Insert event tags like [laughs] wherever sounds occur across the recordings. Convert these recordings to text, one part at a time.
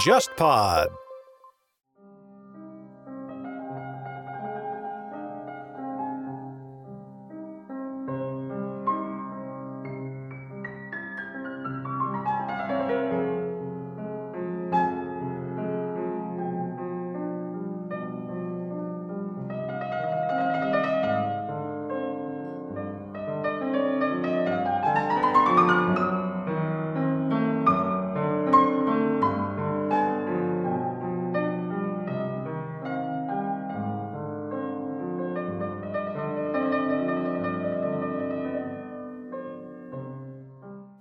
JustPod。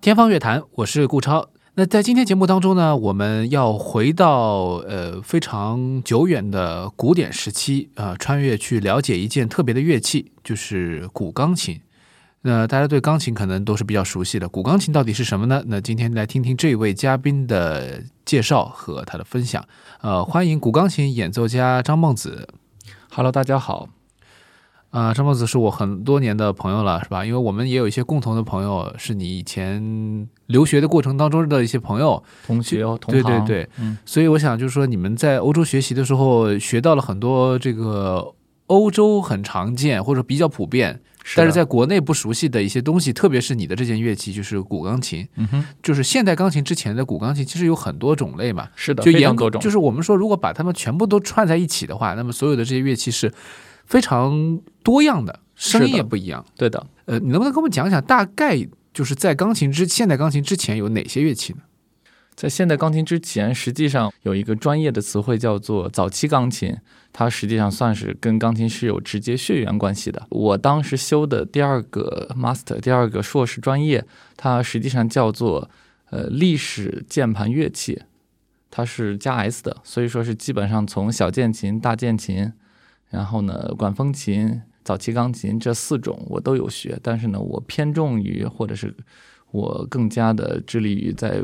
天方乐坛，我是顾超。那在今天节目当中呢，我们要回到呃非常久远的古典时期啊、穿越去了解一件特别的乐器，就是古钢琴。那大家对钢琴可能都是比较熟悉的，古钢琴到底是什么呢？那今天来听听这位嘉宾的介绍和他的分享。呃，欢迎古钢琴演奏家张梦子。Hello，大家好。啊、张梦子是我很多年的朋友了，是吧？因为我们也有一些共同的朋友，是你以前留学的过程当中的一些朋友，同学对对对，嗯，所以我想就是说，你们在欧洲学习的时候，学到了很多这个欧洲很常见或者比较普遍，但是在国内不熟悉的一些东西，特别是你的这件乐器，就是古钢琴，嗯哼，就是现代钢琴之前的古钢琴，其实有很多种类嘛，是的，就严格多种，就是我们说，如果把它们全部都串在一起的话，那么所有的这些乐器是非常多样的，声音也不一样。对的。呃，你能不能跟我们讲讲，大概就是在钢琴之现代钢琴之前有哪些乐器呢？在现代钢琴之前，实际上有一个专业的词汇叫做早期钢琴，它实际上算是跟钢琴是有直接血缘关系的。我当时修的第二个 master，第二个硕士专业，它实际上叫做呃历史键盘乐器，它是加 S 的，所以说是基本上从小键琴、大键琴，然后呢管风琴、早期钢琴这四种我都有学，但是呢我偏重于或者是我更加的致力于在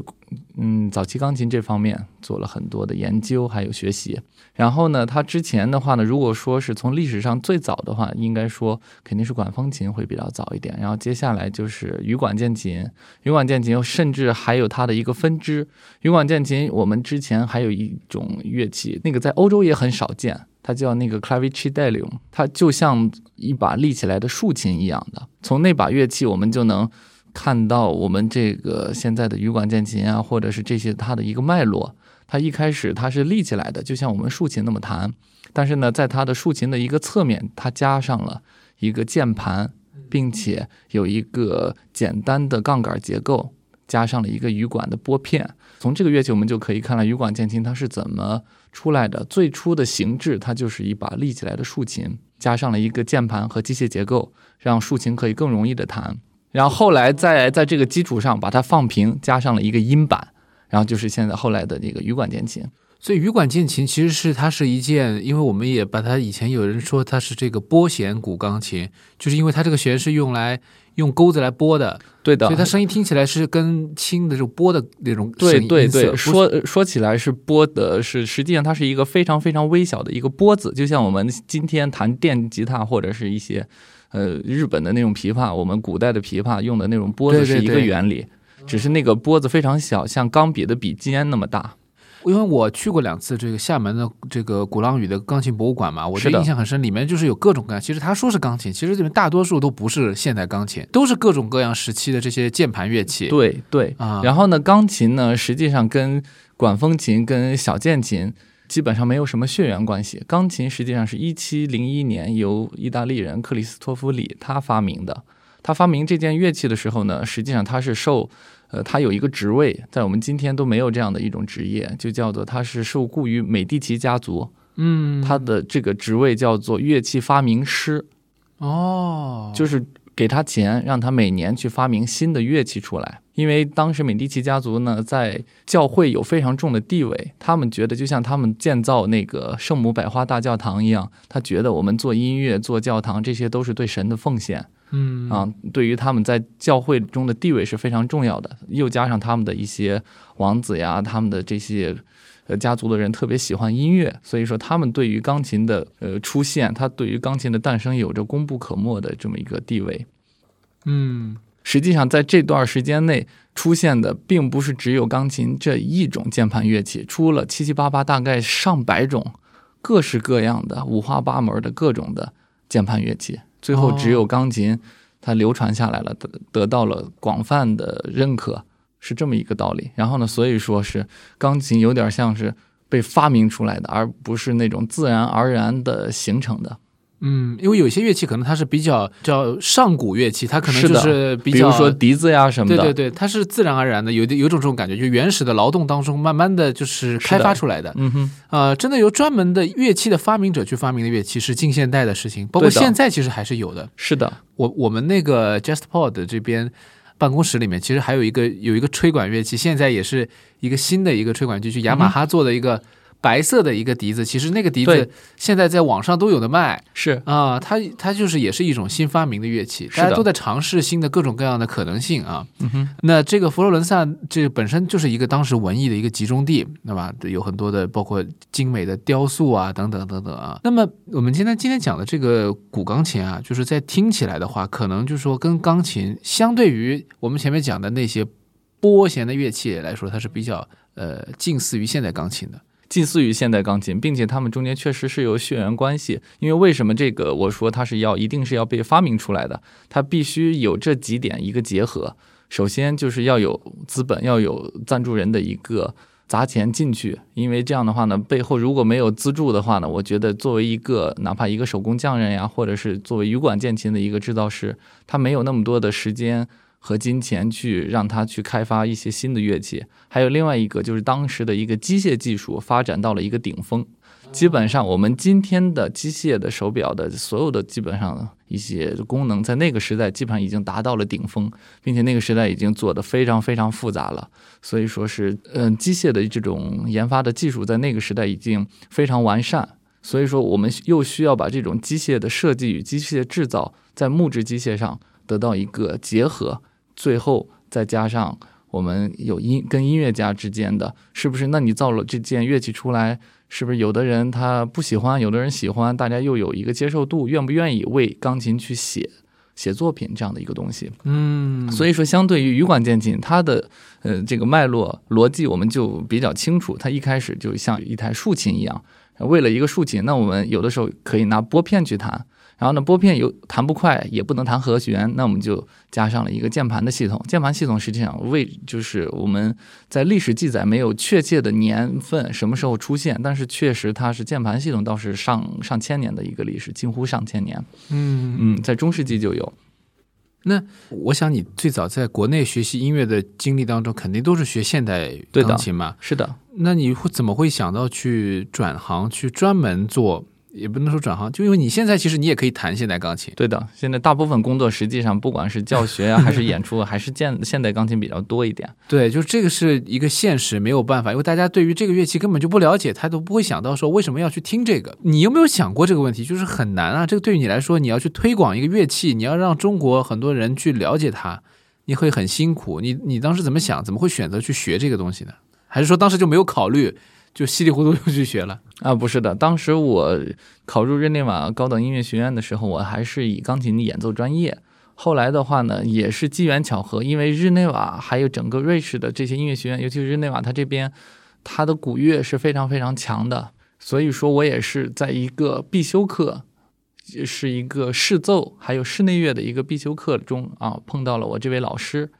嗯，早期钢琴这方面做了很多的研究，还有学习。然后呢，它之前的话呢，如果说是从历史上最早的话，应该说肯定是管风琴会比较早一点。然后接下来就是羽管键琴，羽管键琴甚至还有它的一个分支。羽管键琴我们之前还有一种乐器，那个在欧洲也很少见，它叫那个 clavicidalium，它就像一把立起来的竖琴一样的。从那把乐器，我们就能看到我们这个现在的羽管键琴啊，或者是这些它的一个脉络。它一开始它是立起来的，就像我们竖琴那么弹，但是呢，在它的竖琴的一个侧面，它加上了一个键盘，并且有一个简单的杠杆结构，加上了一个羽管的拨片。从这个乐器我们就可以看到羽管键琴它是怎么出来的。最初的形制它就是一把立起来的竖琴，加上了一个键盘和机械结构，让竖琴可以更容易的弹。然后后来在在这个基础上把它放平，加上了一个音板，然后就是现在后来的那个羽管键琴。所以羽管键琴其实是它是一件，因为我们也把它以前有人说它是这个拨弦古钢琴，就是因为它这个弦是用来用钩子来拨的，对的，所以它声音听起来是跟轻的这种拨的那种声音对对对，说说起来是拨的是，实际上它是一个非常非常微小的一个拨子，就像我们今天弹电吉他或者是一些呃日本的那种琵琶，我们古代的琵琶用的那种拨子是一个对对对。原理，只是那个拨子非常小，像钢笔的笔尖那么大。因为我去过两次这个厦门的这个鼓浪屿的钢琴博物馆嘛，我对是的印象很深，里面就是有各种各样。其实他说是钢琴，其实里面大多数都不是现代钢琴，都是各种各样时期的这些键盘乐器。对对，啊，然后呢，钢琴呢，实际上跟管风琴、跟小键琴基本上没有什么血缘关系。钢琴实际上是一七零一年由意大利人克里斯托弗里他发明的。他发明这件乐器的时候呢，实际上他是受，呃，他有一个职位，在我们今天都没有这样的一种职业，就叫做他是受雇于美第奇家族，嗯，他的这个职位叫做乐器发明师。哦，就是给他钱，让他每年去发明新的乐器出来。因为当时美第奇家族呢，在教会有非常重的地位，他们觉得就像他们建造那个圣母百花大教堂一样，他觉得我们做音乐、做教堂，这些都是对神的奉献嗯啊。对于他们在教会中的地位是非常重要的。又加上他们的一些王子呀，他们的这些。呃，家族的人特别喜欢音乐，所以说他们对于钢琴的呃出现，他对于钢琴的诞生有着功不可没的这么一个地位。嗯，实际上在这段时间内出现的，并不是只有钢琴这一种键盘乐器，出了七七八八大概上百种，各式各样的、五花八门的各种的键盘乐器，最后只有钢琴它流传下来了，得得到了广泛的认可，是这么一个道理。然后呢，所以说是钢琴有点像是被发明出来的，而不是那种自然而然的形成的。嗯，因为有些乐器可能它是比较叫上古乐器，它可能就是比较比如说笛子呀什么的，对对对，它是自然而然的，有有种这种感觉，就原始的劳动当中慢慢的就是开发出来的。嗯哼，呃，真的由专门的乐器的发明者去发明的乐器是近现代的事情，包括现在其实还是有的。是的，我我们那个 JustPod 这边办公室里面，其实还有一个有一个吹管乐器，现在也是一个新的一个吹管乐器，就雅马哈做的一个白色的一个笛子，其实那个笛子现在在网上都有的卖。是啊，它它就是也是一种新发明的乐器，大家都在尝试新的各种各样的可能性啊。嗯哼，那这个佛罗伦萨这本身就是一个当时文艺的一个集中地，对吧？有很多的包括精美的雕塑啊，等等等等啊。那么我们今天今天讲的这个古钢琴啊，就是在听起来的话，可能就是说跟钢琴相对于我们前面讲的那些拨弦的乐器来说，它是比较呃近似于现代钢琴的。近似于现代钢琴，并且它们中间确实是有血缘关系。因为为什么这个我说它是要一定是要被发明出来的，它必须有这几点一个结合。首先就是要有资本，要有赞助人的一个砸钱进去，因为这样的话呢，背后如果没有资助的话呢，我觉得作为一个哪怕一个手工匠人呀，或者是作为羽管键琴的一个制造师，他没有那么多的时间和金钱去让他去开发一些新的乐器。还有另外一个就是当时的一个机械技术发展到了一个顶峰，基本上我们今天的机械的手表的所有的基本上一些功能，在那个时代基本上已经达到了顶峰，并且那个时代已经做得非常非常复杂了。所以说是，嗯、机械的这种研发的技术在那个时代已经非常完善。所以说，我们又需要把这种机械的设计与机械制造在木质机械上得到一个结合，最后再加上我们有音跟音乐家之间的，是不是？那你造了这件乐器出来，是不是有的人他不喜欢，有的人喜欢，大家又有一个接受度，愿不愿意为钢琴去写写作品这样的一个东西？嗯，所以说，相对于羽管键琴，它的呃这个脉络逻辑我们就比较清楚。它一开始就像一台竖琴一样，为了一个竖琴，那我们有的时候可以拿拨片去弹。然后呢，拨片有弹不快，也不能弹和弦，那我们就加上了一个键盘的系统。键盘系统实际上为就是我们在历史记载没有确切的年份什么时候出现，但是确实它是键盘系统，倒是上上千年的一个历史，近乎上千年。嗯嗯，在中世纪就有。那我想你最早在国内学习音乐的经历当中，肯定都是学现代钢琴嘛？是的，那你会怎么会想到去转行，去专门做？也不能说转行，就因为你现在其实你也可以弹现代钢琴。对的，现在大部分工作实际上不管是教学啊，[laughs] 还是演出啊，还是现现代钢琴比较多一点。对，就这个是一个现实，没有办法，因为大家对于这个乐器根本就不了解，他都不会想到说为什么要去听这个。你有没有想过这个问题？就是很难啊，这个对于你来说，你要去推广一个乐器，你要让中国很多人去了解它，你会很辛苦。你你当时怎么想？怎么会选择去学这个东西呢？还是说当时就没有考虑，就稀里糊涂就去学了？啊，不是的，当时我考入日内瓦高等音乐学院的时候，我还是以钢琴演奏专业。后来的话呢，也是机缘巧合，因为日内瓦还有整个瑞士的这些音乐学院，尤其是日内瓦，它这边它的古乐是非常非常强的，所以说我也是在一个必修课，是一个试奏还有室内乐的一个必修课中啊，碰到了我这位老师。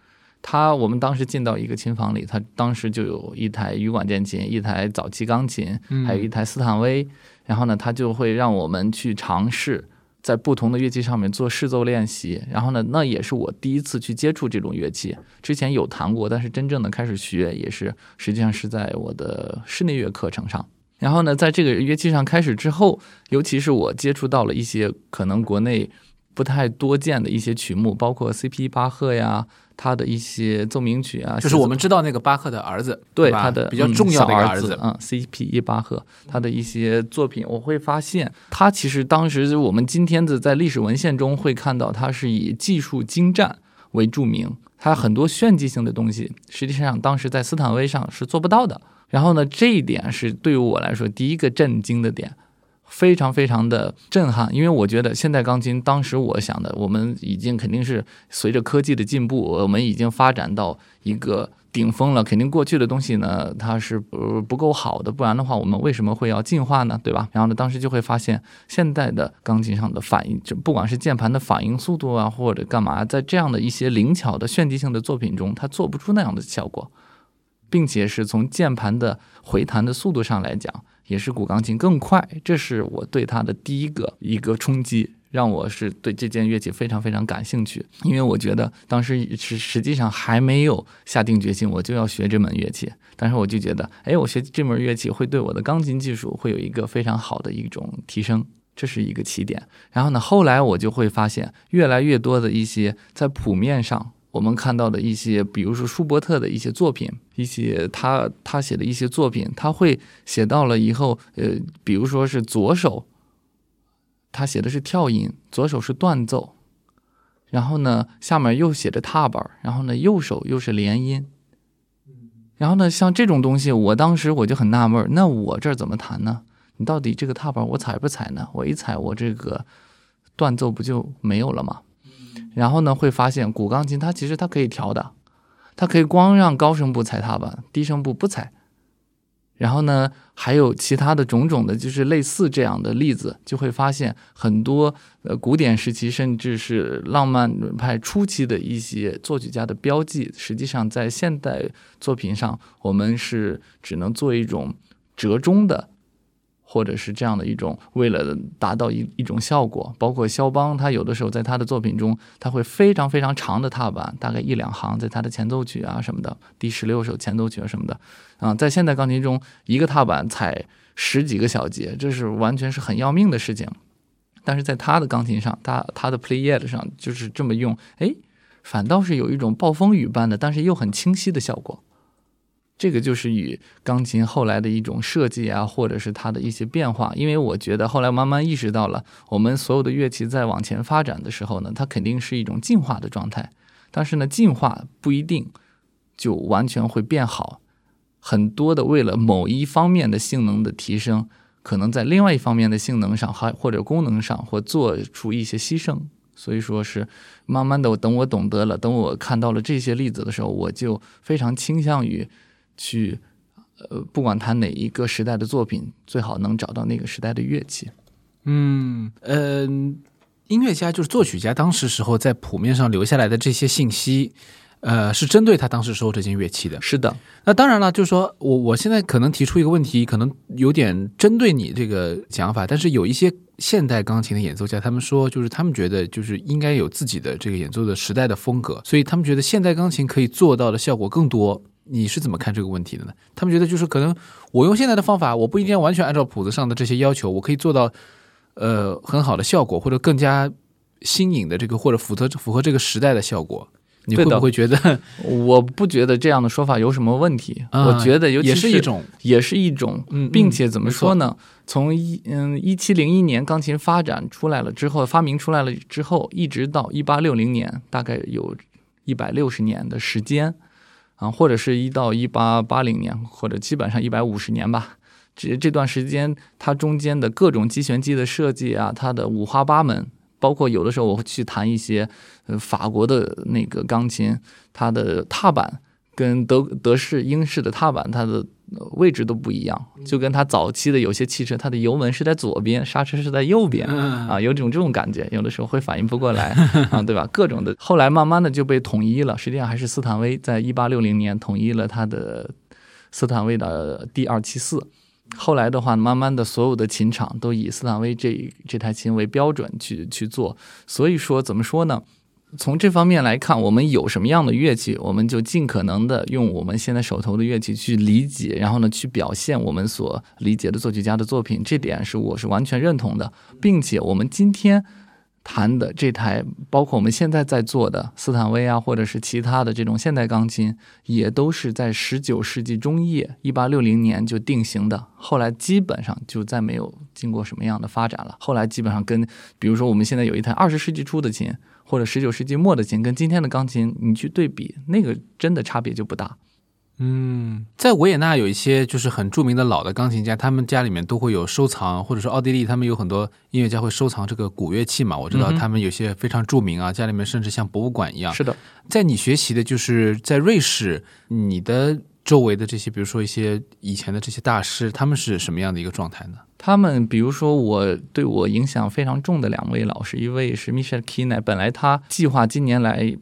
他我们当时进到一个琴房里，他当时就有一台羽管键琴，一台早期钢琴，还有一台斯坦威。然后呢，他就会让我们去尝试在不同的乐器上面做试奏练习。然后呢，那也是我第一次去接触这种乐器，之前有弹过，但是真正的开始学也是实际上是在我的室内乐课程上。然后呢，在这个乐器上开始之后，尤其是我接触到了一些可能国内不太多见的一些曲目，包括 C.P. 巴赫呀，他的一些奏鸣曲啊，就是我们知道那个巴赫的儿子，对他的比较重要的一个子嗯，嗯，C.P. 伊巴赫他的一些作品，我会发现他其实当时我们今天的在历史文献中会看到，他是以技术精湛为著名，他很多炫技性的东西，实际上当时在斯坦威上是做不到的。然后呢，这一点是对于我来说第一个震惊的点。非常非常的震撼，因为我觉得现代钢琴当时我想的，我们已经肯定是随着科技的进步，我们已经发展到一个顶峰了。肯定过去的东西呢，它是不不够好的，不然的话，我们为什么会要进化呢？对吧？然后呢，当时就会发现，现代的钢琴上的反应，就不管是键盘的反应速度啊，或者干嘛，在这样的一些灵巧的炫技性的作品中，它做不出那样的效果，并且是从键盘的回弹的速度上来讲。也是古钢琴更快，这是我对它的第一个一个冲击，让我是对这件乐器非常非常感兴趣。因为我觉得当时是实际上还没有下定决心我就要学这门乐器，但是我就觉得，哎，我学这门乐器会对我的钢琴技术会有一个非常好的一种提升，这是一个起点。然后呢，后来我就会发现越来越多的一些在谱面上。我们看到的一些，比如说舒伯特的一些作品，一些他他写的一些作品，他会写到了以后，呃，比如说是左手，他写的是跳音，左手是断奏，然后呢，下面又写着踏板，然后呢，右手又是连音，然后呢，像这种东西，我当时我就很纳闷，那我这儿怎么弹呢？你到底这个踏板我踩不踩呢？我一踩，我这个断奏不就没有了吗？然后呢，会发现古钢琴它其实它可以调的，它可以光让高声部踩踏板，低声部不踩。然后呢，还有其他的种种的，就是类似这样的例子，就会发现很多呃古典时期甚至是浪漫派初期的一些作曲家的标记，实际上在现代作品上，我们是只能做一种折中的。或者是这样的一种，为了达到一一种效果，包括肖邦，他有的时候在他的作品中，他会非常非常长的踏板，大概一两行，在他的前奏曲啊什么的，第十六首前奏曲啊什么的，啊，在现代钢琴中，一个踏板踩十几个小节，这是完全是很要命的事情。但是在他的钢琴上，他他的 playet 上就是这么用，哎，反倒是有一种暴风雨般的，但是又很清晰的效果。这个就是与钢琴后来的一种设计啊，或者是它的一些变化。因为我觉得后来慢慢意识到了，我们所有的乐器在往前发展的时候呢，它肯定是一种进化的状态。但是呢，进化不一定就完全会变好。很多的为了某一方面的性能的提升，可能在另外一方面的性能上，还或者功能上，或做出一些牺牲。所以说是慢慢的，等我懂得了，等我看到了这些例子的时候，我就非常倾向于。去，呃，不管弹哪一个时代的作品，最好能找到那个时代的乐器。嗯，呃，音乐家就是作曲家，当时时候在谱面上留下来的这些信息，呃，是针对他当时时候这件乐器的。是的，那当然了，就是说我我现在可能提出一个问题，可能有点针对你这个想法，但是有一些现代钢琴的演奏家，他们说，就是他们觉得就是应该有自己的这个演奏的时代的风格，所以他们觉得现代钢琴可以做到的效果更多。你是怎么看这个问题的呢？他们觉得就是可能我用现在的方法，我不一定完全按照谱子上的这些要求，我可以做到呃很好的效果，或者更加新颖的这个，或者符合符合这个时代的效果。你会不会觉得？[laughs] 我不觉得这样的说法有什么问题。我觉得尤其是一种，也是一种，并且怎么说呢？从一嗯一七零一年钢琴发展出来了之后，发明出来了之后，一直到一八六零年，大概有一百六十年的时间。啊，或者是一到一八八零年，或者基本上一百五十年吧。这这段时间，它中间的各种机弦机的设计啊，它的五花八门，包括有的时候我会去弹一些，呃，法国的那个钢琴，它的踏板跟德德式、英式的踏板，它的。位置都不一样，就跟它早期的有些汽车，它的油门是在左边，刹车是在右边啊，有种这种感觉，有的时候会反应不过来 [laughs] 啊，对吧？各种的，后来慢慢的就被统一了。实际上还是斯坦威在一八六零年统一了它的斯坦威的 D 二七四。后来的话，慢慢的所有的琴厂都以斯坦威这这台琴为标准去去做。所以说，怎么说呢？从这方面来看，我们有什么样的乐器，我们就尽可能的用我们现在手头的乐器去理解，然后呢，去表现我们所理解的作曲家的作品。这点是我是完全认同的，并且我们今天弹的这台，包括我们现在在做的斯坦威啊，或者是其他的这种现代钢琴，也都是在十九世纪中叶，一八六零年就定型的，后来基本上就再没有经过什么样的发展了。后来基本上跟，比如说我们现在有一台二十世纪初的琴。或者十九世纪末的琴跟今天的钢琴，你去对比，那个真的差别就不大。嗯，在维也纳有一些就是很著名的老的钢琴家，他们家里面都会有收藏，或者说奥地利他们有很多音乐家会收藏这个古乐器嘛。我知道他们有些非常著名啊，家里面甚至像博物馆一样。是的，在你学习的就是在瑞士，你的周围的这些，比如说一些以前的这些大师，他们是什么样的一个状态呢？他们比如说我对我影响非常重的两位老师，一位是 Michel Kine，本来他计划今年来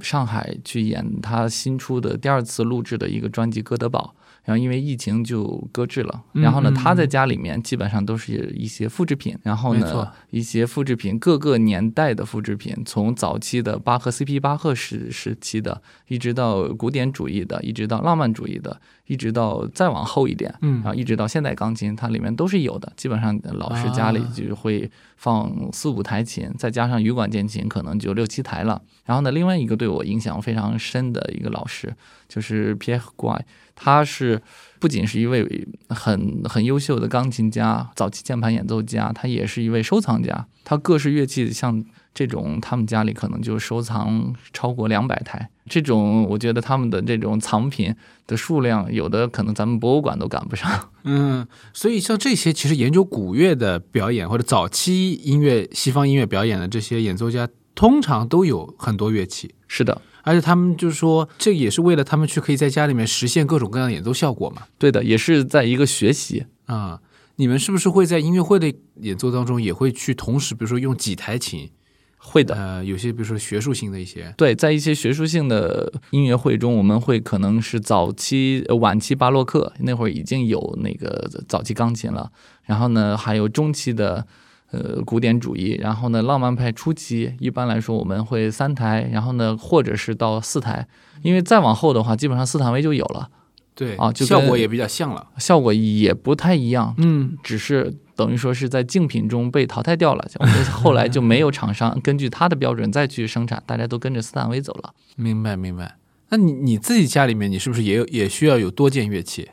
上海去演他新出的第二次录制的一个专辑《哥德堡》，然后因为疫情就搁置了。嗯然后呢，嗯他在家里面基本上都是一些复制品，然后呢，一些复制品各个年代的复制品，从早期的巴赫 CP 巴赫时时期的，一直到古典主义的，一直到浪漫主义的，一直到再往后一点，嗯然后一直到现代钢琴，它里面都是有的。基本上老师家里啊就会放四五台琴，再加上羽管键琴，可能就六七台了。然后呢，另外一个对我影响非常深的一个老师就是 Pierre Guay，他是不仅是一位很很优秀的钢琴家、早期键盘演奏家，他也是一位收藏家。他各式乐器像这种，他们家里可能就收藏超过两百台。这种我觉得他们的这种藏品的数量，有的可能咱们博物馆都赶不上。嗯，所以像这些其实研究古乐的表演或者早期音乐、西方音乐表演的这些演奏家，通常都有很多乐器，是的，而且他们就是说，这也是为了他们去可以在家里面实现各种各样的演奏效果嘛。对的，也是在一个学习。啊、你们是不是会在音乐会的演奏当中也会去同时，比如说用几台琴？会的，呃，有些比如说学术性的一些，对，在一些学术性的音乐会中，我们会可能是早期、呃晚期巴洛克那会儿已经有那个早期钢琴了，然后呢，还有中期的呃古典主义，然后呢，浪漫派初期，一般来说我们会三台，然后呢，或者是到四台，因为再往后的话，基本上斯坦威就有了，对啊就效果也比较像了。效果也不太一样，嗯，只是等于说是在竞品中被淘汰掉了，我们 [laughs] 后来就没有厂商根据他的标准再去生产，大家都跟着斯坦威走了。明白明白。那你你自己家里面，你是不是也有也需要有多件乐器？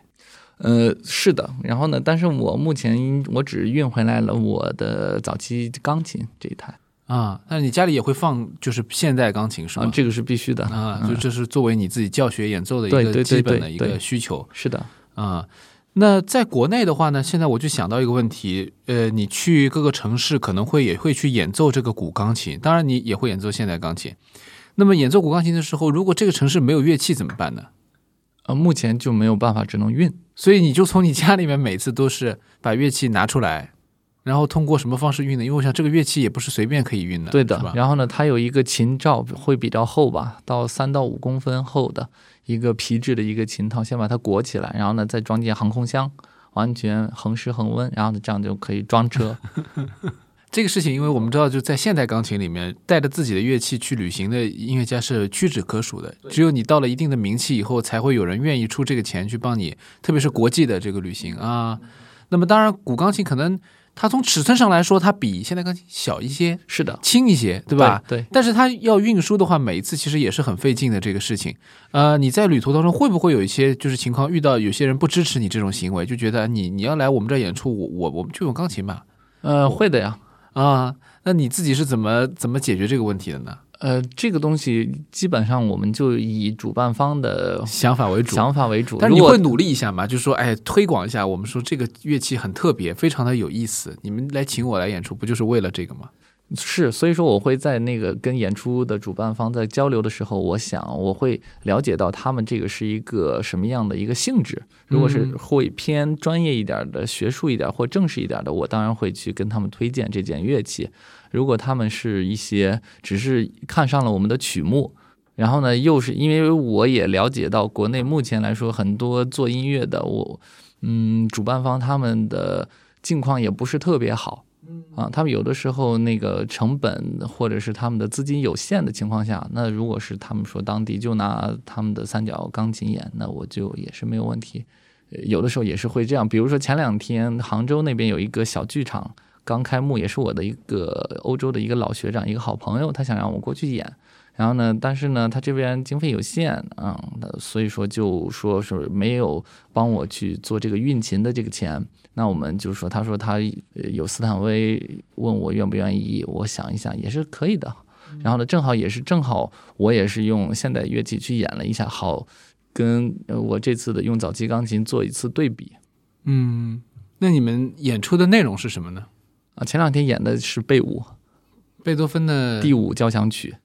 呃，是的，然后呢，但是我目前我只运回来了我的早期钢琴这一台啊，那你家里也会放就是现代钢琴是吗？，啊这个是必须的啊，嗯就这是作为你自己教学演奏的一个基本的一个需求是的，啊。那在国内的话呢，现在我就想到一个问题，呃，你去各个城市可能会也会去演奏这个古钢琴，当然你也会演奏现代钢琴。那么演奏古钢琴的时候，如果这个城市没有乐器怎么办呢？呃，目前就没有办法，只能运。所以你就从你家里面每次都是把乐器拿出来，然后通过什么方式运呢？因为我想这个乐器也不是随便可以运的，对的？然后呢，它有一个琴罩会比较厚吧，到三到五公分厚的一个皮质的一个琴套，先把它裹起来，然后呢再装进航空箱，完全恒湿恒温，然后呢这样就可以装车。[laughs] 这个事情，因为我们知道，就在现代钢琴里面，带着自己的乐器去旅行的音乐家是屈指可数的。只有你到了一定的名气以后，才会有人愿意出这个钱去帮你，特别是国际的这个旅行啊。那么，当然，古钢琴可能它从尺寸上来说，它比现代钢琴小一些、是的，轻一些，对吧？对，对但是它要运输的话，每一次其实也是很费劲的这个事情。呃，你在旅途当中会不会有一些就是情况遇到有些人不支持你这种行为，就觉得你你要来我们这儿演出，我我我们就用钢琴吧？呃，会的呀。啊，那你自己是怎么怎么解决这个问题的呢？呃，这个东西基本上我们就以主办方的想法为主，想法为主。但是你会努力一下嘛？就是说，哎，推广一下，我们说这个乐器很特别，非常的有意思。你们来请我来演出，不就是为了这个吗？是，所以说我会在那个跟演出的主办方在交流的时候，我想我会了解到他们这个是一个什么样的一个性质。如果是嗯会偏专业一点的、学术一点或正式一点的，我当然会去跟他们推荐这件乐器。如果他们是一些只是看上了我们的曲目，然后呢，又是因为我也了解到国内目前来说很多做音乐的，我嗯，主办方他们的境况也不是特别好。啊，他们有的时候那个成本或者是他们的资金有限的情况下，那如果是他们说当地就拿他们的三角钢琴演，那我就也是没有问题。呃有的时候也是会这样，比如说前两天杭州那边有一个小剧场刚开幕，也是我的一个欧洲的一个老学长，一个好朋友，他想让我过去演。然后呢，但是呢，他这边经费有限，嗯，所以说就说是没有帮我去做这个运琴的这个钱。那我们就说，他说他呃有斯坦威问我愿不愿意，我想一想也是可以的。然后呢，正好也是正好我也是用现代乐器去演了一下，好跟呃我这次的用早期钢琴做一次对比嗯，那你们演出的内容是什么呢？啊。前两天演的是贝五贝多芬的第五交响曲。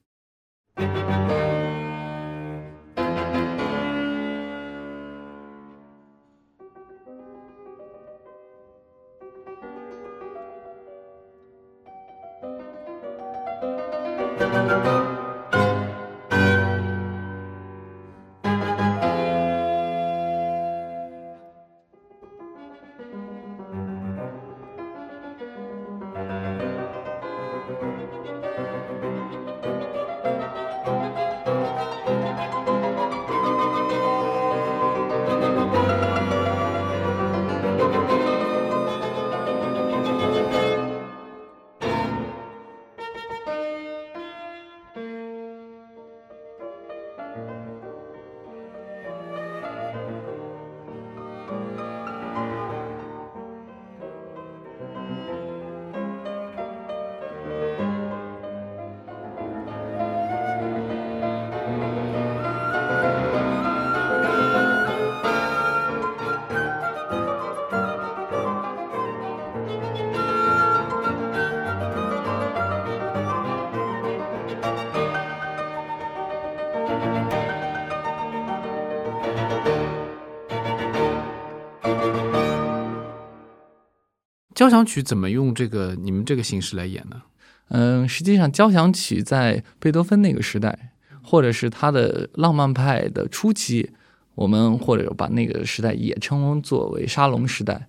交响曲怎么用这个你们这个形式来演呢？嗯，实际上交响曲在贝多芬那个时代，或者是他的浪漫派的初期，我们或者把那个时代也称作为沙龙时代，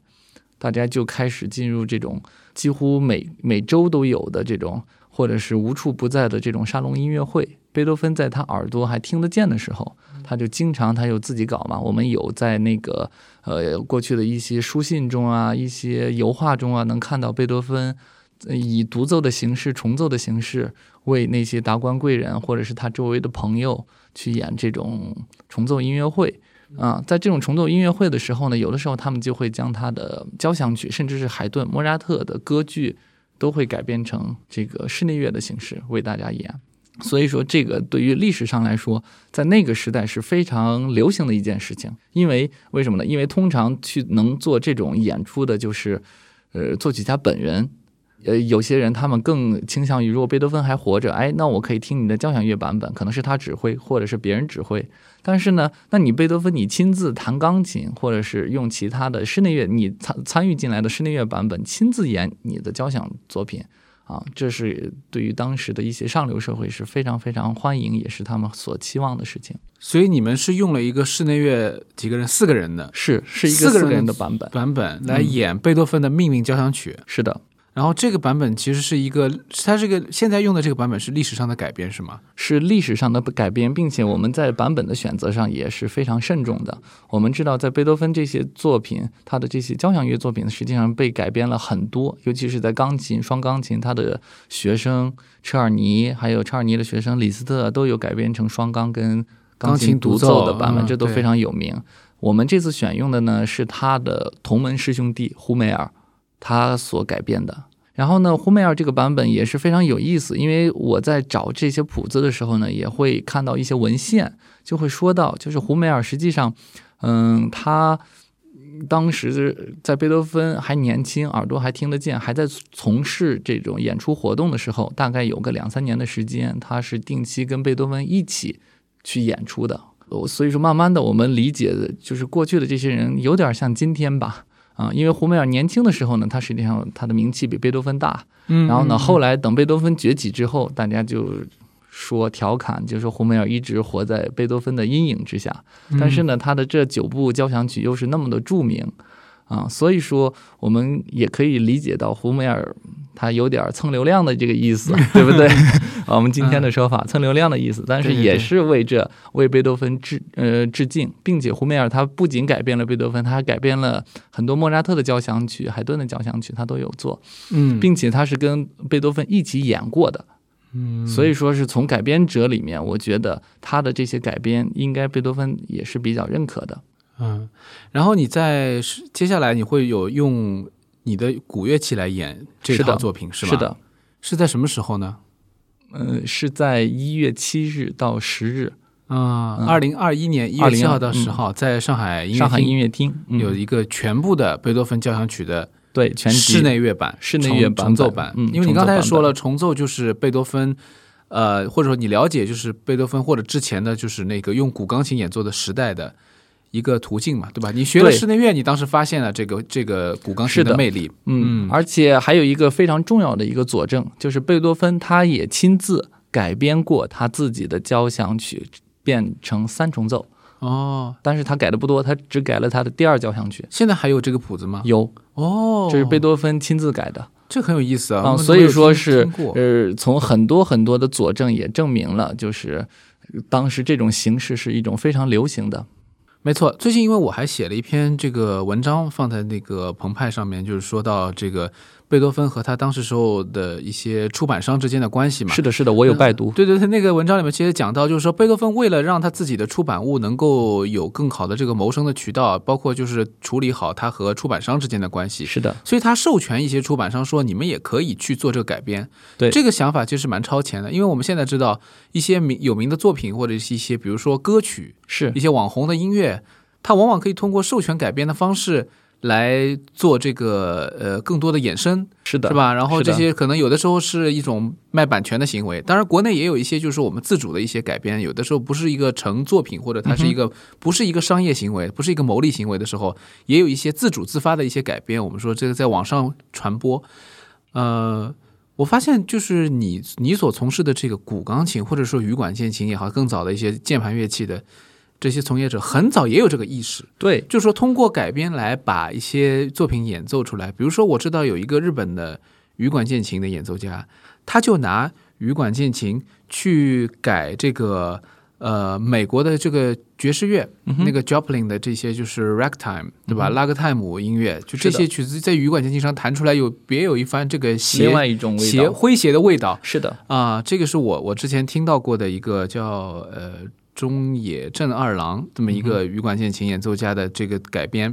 大家就开始进入这种几乎每每周都有的这种，或者是无处不在的这种沙龙音乐会。贝多芬在他耳朵还听得见的时候，他就经常他有自己搞嘛。我们有在那个呃过去的一些书信中啊，一些油画中啊，能看到贝多芬呃以独奏的形式、重奏的形式，为那些达官贵人或者是他周围的朋友去演这种重奏音乐会。啊，在这种重奏音乐会的时候呢，有的时候他们就会将他的交响曲，甚至是海顿、莫扎特的歌剧，都会改编成这个室内乐的形式为大家演。所以说，这个对于历史上来说，在那个时代是非常流行的一件事情。因为为什么呢？因为通常去能做这种演出的，就是呃作曲家本人。呃，有些人他们更倾向于，如果贝多芬还活着，哎，那我可以听你的交响乐版本，可能是他指挥，或者是别人指挥。但是呢，那你贝多芬你亲自弹钢琴，或者是用其他的室内乐，你参参与进来的室内乐版本，亲自演你的交响作品。啊，这是对于当时的一些上流社会是非常非常欢迎，也是他们所期望的事情。所以你们是用了一个室内乐几个人，四个人的是是一个四个人的版本，版本来演贝多芬的命运交响曲。是的，然后这个版本其实是一个，它这个现在用的这个版本是历史上的改编是吗？是历史上的改编，并且我们在版本的选择上也是非常慎重的。我们知道，在贝多芬这些作品，他的这些交响乐作品实际上被改编了很多，尤其是在钢琴、双钢琴，他的学生车尔尼，还有车尔尼的学生李斯特都有改编成双钢跟钢钢琴独独奏奏的版本，这都非常有名。我们这次选用的呢是他的同门师兄弟胡梅尔，他所改编的。然后呢，胡梅尔这个版本也是非常有意思，因为我在找这些谱子的时候呢，也会看到一些文献，就会说到，就是胡梅尔实际上，嗯，他当时在贝多芬还年轻，耳朵还听得见，还在从事这种演出活动的时候，大概有个两三年的时间，他是定期跟贝多芬一起去演出的。所以说，慢慢的我们理解的就是过去的这些人有点像今天吧。啊，因为胡梅尔年轻的时候呢，他实际上他的名气比贝多芬大，嗯然后呢，后来等贝多芬崛起之后，大家就说调侃，就说胡梅尔一直活在贝多芬的阴影之下。但是呢，他的这九部交响曲又是那么的著名啊，所以说我们也可以理解到胡梅尔他有点蹭流量的这个意思，[laughs] 对不对？[laughs] 啊，我们今天的说法蹭流量的意思，但是也是为这为贝多芬致呃致敬，并且胡梅尔他不仅改变了贝多芬，他还改变了很多莫扎特的交响曲、海顿的交响曲，他都有做。嗯，并且他是跟贝多芬一起演过的，嗯，所以说是从改编者里面，我觉得他的这些改编应该贝多芬也是比较认可的。嗯，然后你在接下来你会有用你的古乐器来演这套作品是吗？是的，，是在什么时候呢？呃，是在一月七日到十日，啊，嗯二零二一年一月七号到20十号，在上海音乐上海音厅乐厅、嗯有一个全部的贝多芬交响曲的对全室内乐版、室内乐版重重奏版。嗯因为你刚才也说了，重奏就是贝多芬，呃，或者说你了解就是贝多芬或者之前的就是那个用古钢琴演奏的时代的一个途径嘛，对吧？你学了室内乐，你当时发现了这个这个古钢琴的魅力，嗯嗯，而且还有一个非常重要的一个佐证，就是贝多芬他也亲自改编过他自己的交响曲，变成三重奏，哦。但是他改的不多，他只改了他的第二交响曲。现在还有这个谱子吗？有，哦，这是贝多芬亲自改的这很有意思啊，所以说是呃，从很多很多的佐证也证明了，就是呃当时这种形式是一种非常流行的。没错，最近因为我还写了一篇这个文章放在那个澎湃上面，就是说到这个贝多芬和他当时时候的一些出版商之间的关系嘛。是的，是的，我有拜读。对对对，那个文章里面其实讲到，就是说贝多芬为了让他自己的出版物能够有更好的这个谋生的渠道，包括就是处理好他和出版商之间的关系，是的，所以他授权一些出版商说，你们也可以去做这个改编。对这个想法其实蛮超前的，因为我们现在知道一些名有名的作品或者是一些比如说歌曲，是一些网红的音乐，它往往可以通过授权改编的方式来做这个呃更多的衍生，是的，是？吧？然后这些可能有的时候是一种卖版权的行为，当然国内也有一些就是我们自主的一些改编，有的时候不是一个成作品，或者它是一个、不是一个商业行为，不是一个牟利行为的时候，也有一些自主自发的一些改编。我们说这个在网上传播，呃。我发现，就是你你所从事的这个古钢琴，或者说羽管键琴也好，更早的一些键盘乐器的这些从业者，很早也有这个意识，对，就是说通过改编来把一些作品演奏出来。比如说，我知道有一个日本的羽管键琴的演奏家，他就拿羽管键琴去改这个呃美国的这个爵士乐，嗯那个 Joplin 的这些就是 ragtime 对吧？嗯哼拉格泰姆音乐，就这些曲子在羽管键琴上弹出来有别有一番这个邪另外一种味道。谐诙谐的味道。是的，啊，这个是我我之前听到过的一个叫呃中野正二郎这么一个羽管键琴演奏家的这个改编。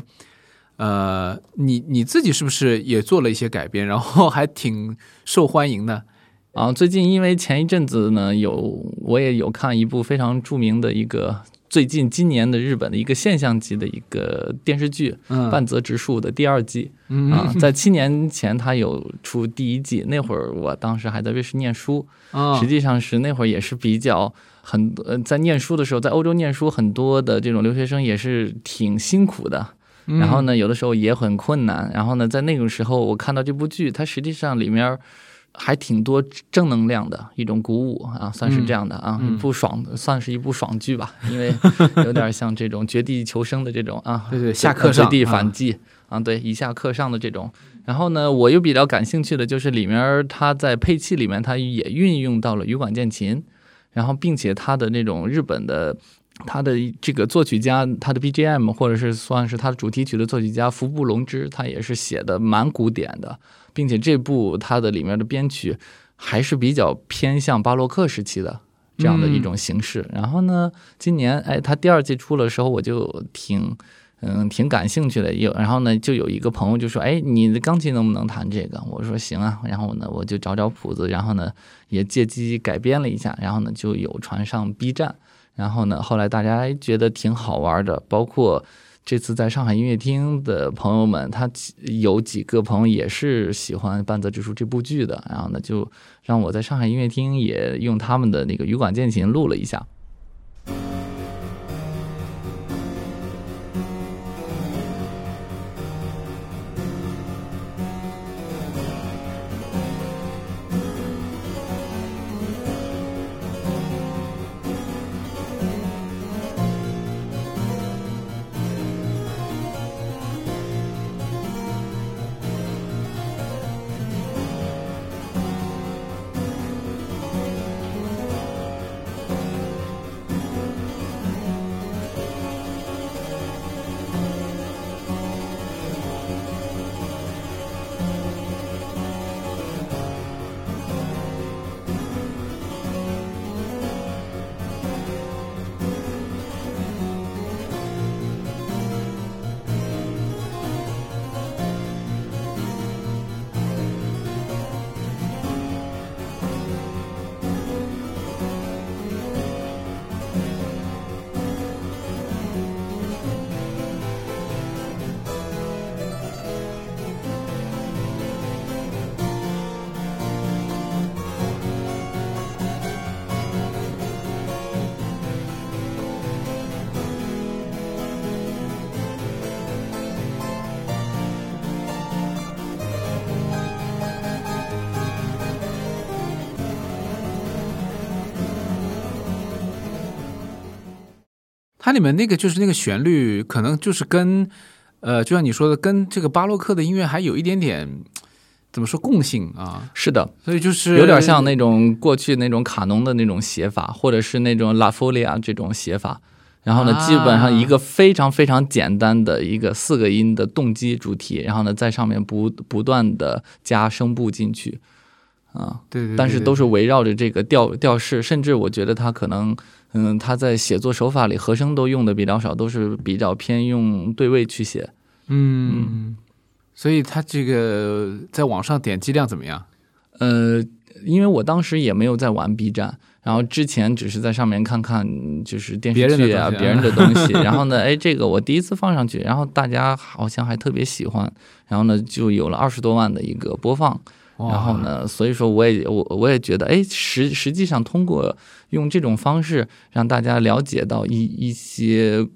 呃，你你自己是不是也做了一些改编，然后还挺受欢迎的？啊，最近因为前一阵子呢，有我也有看一部非常著名的一个最近今年的日本的一个现象级的一个电视剧《嗯。半泽直树》的第二季。嗯。啊，在七年前他有出第一季，那会儿我当时还在瑞士念书，啊实际上是那会儿也是比较很呃在念书的时候，在欧洲念书，很多的这种留学生也是挺辛苦的。嗯然后呢，有的时候也很困难。然后呢，在那个时候，我看到这部剧，它实际上里面还挺多正能量的一种鼓舞啊，算是这样的啊，嗯一部爽，算是一部爽剧吧，因为有点像这种绝地求生的这种啊，对对下课上绝地啊反击啊，对，一下课上的这种。然后呢，我又比较感兴趣的就是里面它在配器里面，它也运用到了羽管键琴，然后并且他的那种日本的。他的这个作曲家，他的 BGM 或者是算是他的主题曲的作曲家服部隆之，他也是写的蛮古典的，并且这部它的里面的编曲还是比较偏向巴洛克时期的这样的一种形式。然后呢，今年哎，他第二季出了时候，我就挺嗯挺感兴趣的。有然后呢，就有一个朋友就说：“哎，你的钢琴能不能弹这个？”我说：“行啊。”然后呢，我就找找谱子，然后呢也借机改编了一下，然后呢就有传上 B 站。然后呢，后来大家觉得挺好玩的，包括这次在上海音乐厅的朋友们，他有几个朋友也是喜欢《半泽直树》这部剧的，然后呢，就让我在上海音乐厅也用他们的那个羽管键琴录了一下。它里面那个就是那个旋律，可能就是跟呃，就像你说的，跟这个巴洛克的音乐还有一点点怎么说共性啊？是的，所以就是有点像那种过去那种卡农的那种写法，或者是那种拉夫利亚这种写法。然后呢，啊基本上一个非常非常简单的一个四个音的动机主题，然后呢，在上面不不断的加声部进去，啊，对对对，但是都是围绕着这个调调式，甚至我觉得它可能，嗯，他在写作手法里和声都用的比较少，都是比较偏用对位去写。嗯，所以他这个在网上点击量怎么样？呃，因为我当时也没有在玩 B 站，然后之前只是在上面看看就是电视剧啊、别别人的东西，[laughs] 然后呢，哎，这个我第一次放上去，然后大家好像还特别喜欢，然后呢，就有了二十多万的一个播放。哇然后？呢，所以说我也我我也觉得，哎，实实际上通过用这种方式让大家了解到一一些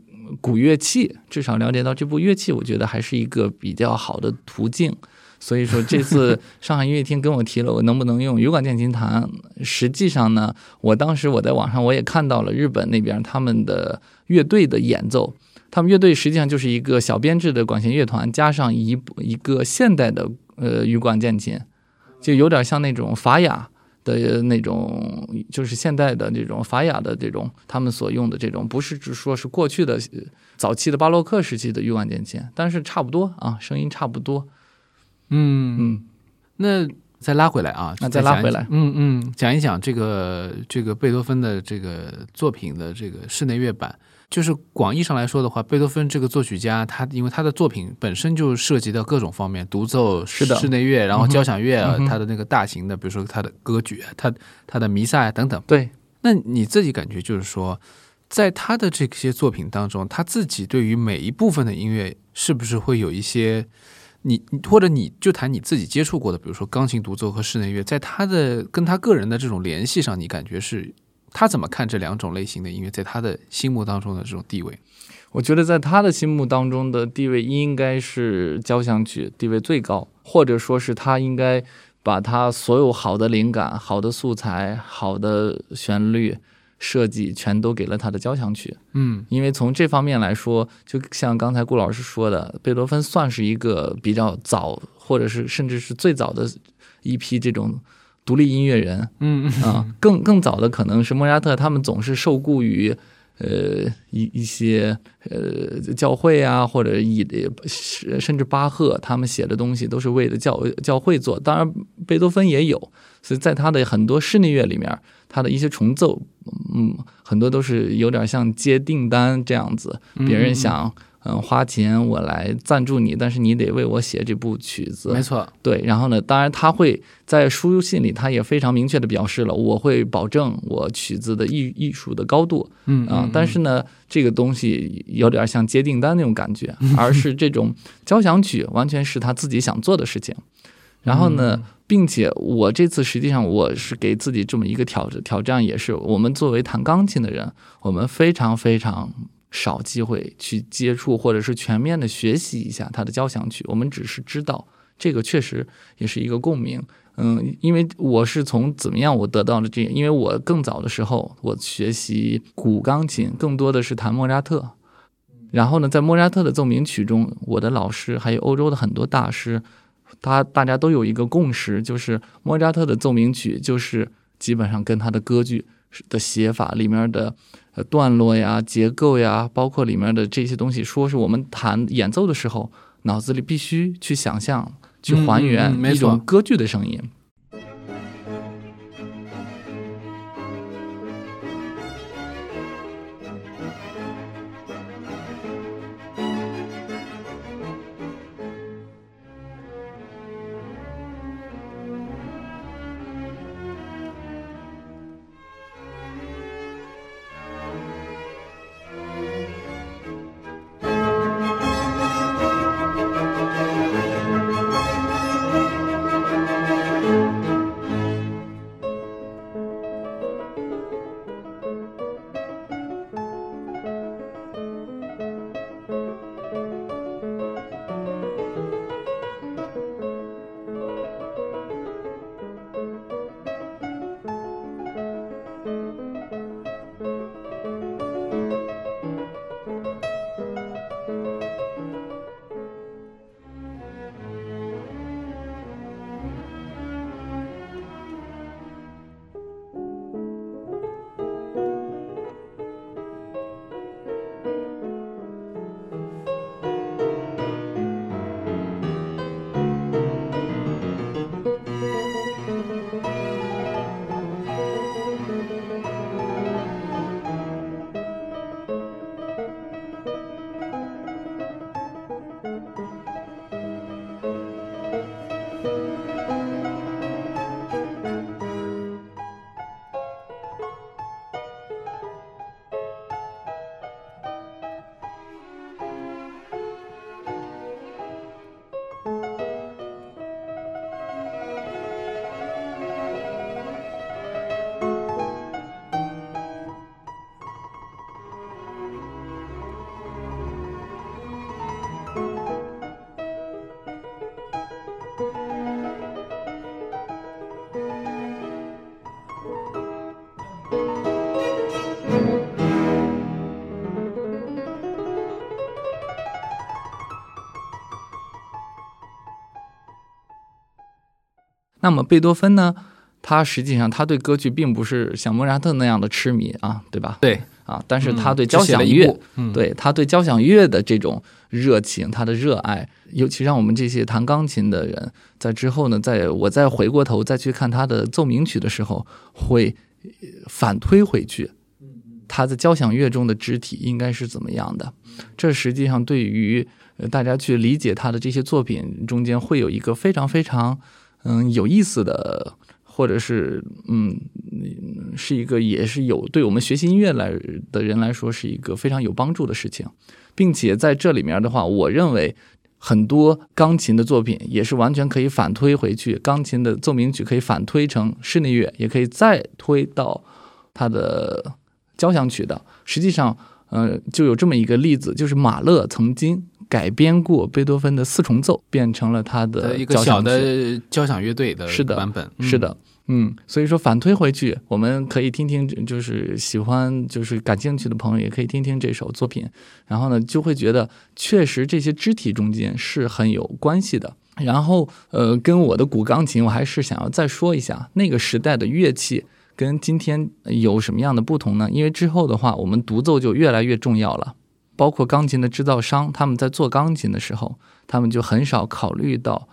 古乐器，至少了解到这部乐器，我觉得还是一个比较好的途径。所以说这次上海音乐厅跟我提了我能不能用羽管键琴弹，实际上呢，我当时我在网上我也看到了日本那边他们的乐队的演奏。他们乐队实际上就是一个小编制的管弦乐团，加上一一个现代的呃羽管键琴，就有点像那种法雅的那种，就是现代的这种法雅的这种他们所用的这种，不是只说是过去的呃早期的巴洛克时期的欲望键琴，但是差不多啊，声音差不多。嗯嗯，那再拉回来啊，那再拉回来嗯嗯，讲一讲这个这个贝多芬的这个作品的这个室内乐版。就是广义上来说的话，贝多芬这个作曲家，他因为他的作品本身就涉及到各种方面，独奏、是的室内乐，然后交响乐，嗯他的那个大型的，比如说他的歌剧，他他的弥撒等等。对，那你自己感觉就是说，在他的这些作品当中，他自己对于每一部分的音乐，是不是会有一些你你或者你就谈你自己接触过的，比如说钢琴独奏和室内乐，在他的跟他个人的这种联系上，你感觉是他怎么看这两种类型的音乐在他的心目当中的这种地位？我觉得在他的心目当中的地位应该是交响曲地位最高，或者说是他应该把他所有好的灵感、好的素材、好的旋律设计全都给了他的交响曲。嗯因为从这方面来说，就像刚才顾老师说的，贝多芬算是一个比较早，或者是甚至是最早的一批这种独立音乐人。嗯啊，更更早的可能是莫扎特，他们总是受雇于呃一一些呃教会啊，或者以甚甚至巴赫他们写的东西都是为了教教会做。当然，贝多芬也有，所以在他的很多室内乐里面，他的一些重奏，嗯，很多都是有点像接订单这样子，别人想。嗯，花钱我来赞助你，但是你得为我写这部曲子。没错，对，然后呢，当然他会在书信里，他也非常明确的表示了，我会保证我曲子的艺艺术的高度嗯啊、但是呢，这个东西有点像接订单那种感觉，[laughs] 而是这种交响曲完全是他自己想做的事情。然后呢，并且我这次实际上我是给自己这么一个挑挑战，也是我们作为弹钢琴的人，我们非常非常少机会去接触或者是全面的学习一下他的交响曲，我们只是知道这个确实也是一个共鸣。嗯，因为我是从怎么样我得到的这，因为我更早的时候我学习古钢琴，更多的是弹莫扎特。然后呢，在莫扎特的奏鸣曲中，我的老师还有欧洲的很多大师，他大家都有一个共识，就是莫扎特的奏鸣曲就是基本上跟他的歌剧的写法里面的呃段落呀、结构呀，包括里面的这些东西，说是我们弹演奏的时候，脑子里必须去想象、去还原一种歌剧的声音。那么贝多芬呢，他实际上他对歌剧并不是像莫扎特那样的痴迷啊，对吧？对啊，但是他嗯对交响乐，嗯对他对交响乐的这种热情，他的热爱，尤其让我们这些弹钢琴的人，在之后呢，在我再回过头再去看他的奏鸣曲的时候，会呃反推回去，他在交响乐中的肢体应该是怎么样的？这实际上对于呃大家去理解他的这些作品中间，会有一个非常非常嗯有意思的，或者是嗯是一个也是有对我们学习音乐来的人来说是一个非常有帮助的事情，并且在这里面的话，我认为。很多钢琴的作品也是完全可以反推回去，钢琴的奏鸣曲可以反推成室内乐，也可以再推到它的交响曲的。实际上，呃，就有这么一个例子，就是马勒曾经改编过贝多芬的四重奏，变成了他的的一个小的交响乐队的是的版本，是的，嗯，所以说反推回去，我们可以听听，就是喜欢就是感兴趣的朋友也可以听听这首作品，然后呢就会觉得确实这些肢体中间是很有关系的。然后呃，跟我的古钢琴，我还是想要再说一下那个时代的乐器跟今天有什么样的不同呢？因为之后的话，我们独奏就越来越重要了。包括钢琴的制造商，他们在做钢琴的时候，他们就很少考虑到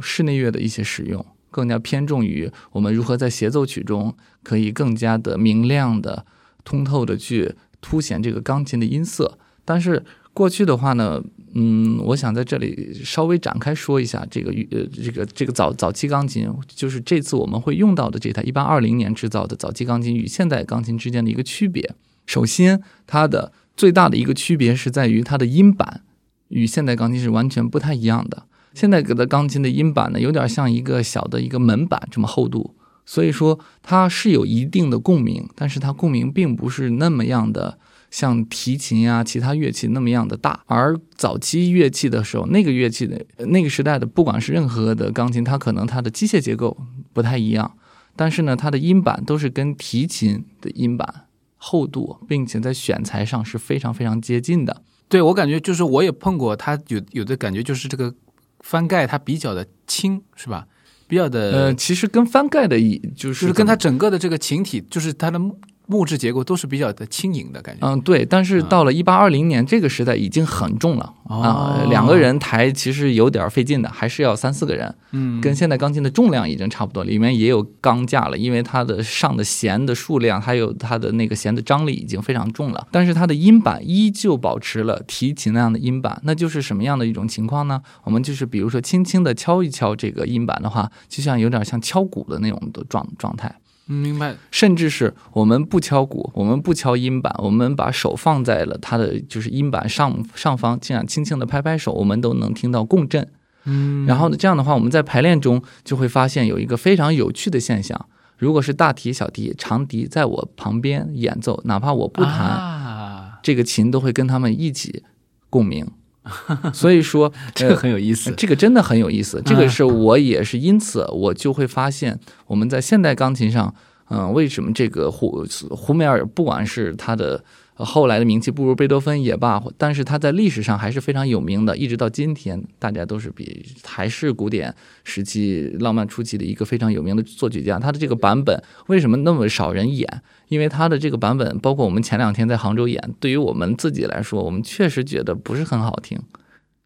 室内乐的一些使用，更加偏重于我们如何在协奏曲中可以更加的明亮的、通透的去凸显这个钢琴的音色。但是过去的话呢，嗯，我想在这里稍微展开说一下这个呃这个这个早早期钢琴，就是这次我们会用到的这台一八二零年制造的早期钢琴与现代钢琴之间的一个区别。首先，它的最大的一个区别是在于它的音板与现代钢琴是完全不太一样的。现代的钢琴的音板呢，有点像一个小的一个门板这么厚度，所以说它是有一定的共鸣，但是它共鸣并不是那么样的像提琴啊、其他乐器那么样的大。而早期乐器的时候，那个乐器的那个时代的，不管是任何的钢琴，它可能它的机械结构不太一样，但是呢，它的音板都是跟提琴的音板厚度，并且在选材上是非常非常接近的。对我感觉就是我也碰过，它有有的感觉就是这个翻盖它比较的轻，是吧？比较的呃，其实跟翻盖的一就是就是跟它它。整个的这个琴体，就是它的木木质结构都是比较的轻盈的感觉。嗯，对，但是到了一八二零年这个时代已经很重了啊、哦两个人抬其实有点费劲的，还是要三四个人，嗯，跟现在钢琴的重量已经差不多，里面也有钢架了，因为它的上的弦的数量还有它的那个弦的张力已经非常重了，但是它的音板依旧保持了提琴那样的音板，那就是什么样的一种情况呢？我们就是比如说轻轻的敲一敲这个音板的话，就像有点像敲鼓的那种的状状态。嗯明白。甚至是我们不敲鼓，我们不敲音板，我们把手放在了它的就是音板上上方，这样轻轻的拍拍手，我们都能听到共振。嗯，然后呢，这样的话，我们在排练中就会发现有一个非常有趣的现象：如果是大提、小提、长笛在我旁边演奏，哪怕我不弹，啊，这个琴都会跟他们一起共鸣。[laughs] 所以说，[laughs] 这个很有意思。这个真的很有意思。这个是我也是因此，我就会发现我们在现代钢琴上，嗯、为什么这个胡胡梅尔不管是他的呃后来的名气不如贝多芬也罢，但是他在历史上还是非常有名的，一直到今天，大家都是比还是古典时期浪漫初期的一个非常有名的作曲家。他的这个版本为什么那么少人演？因为他的这个版本，包括我们前两天在杭州演，对于我们自己来说，我们确实觉得不是很好听。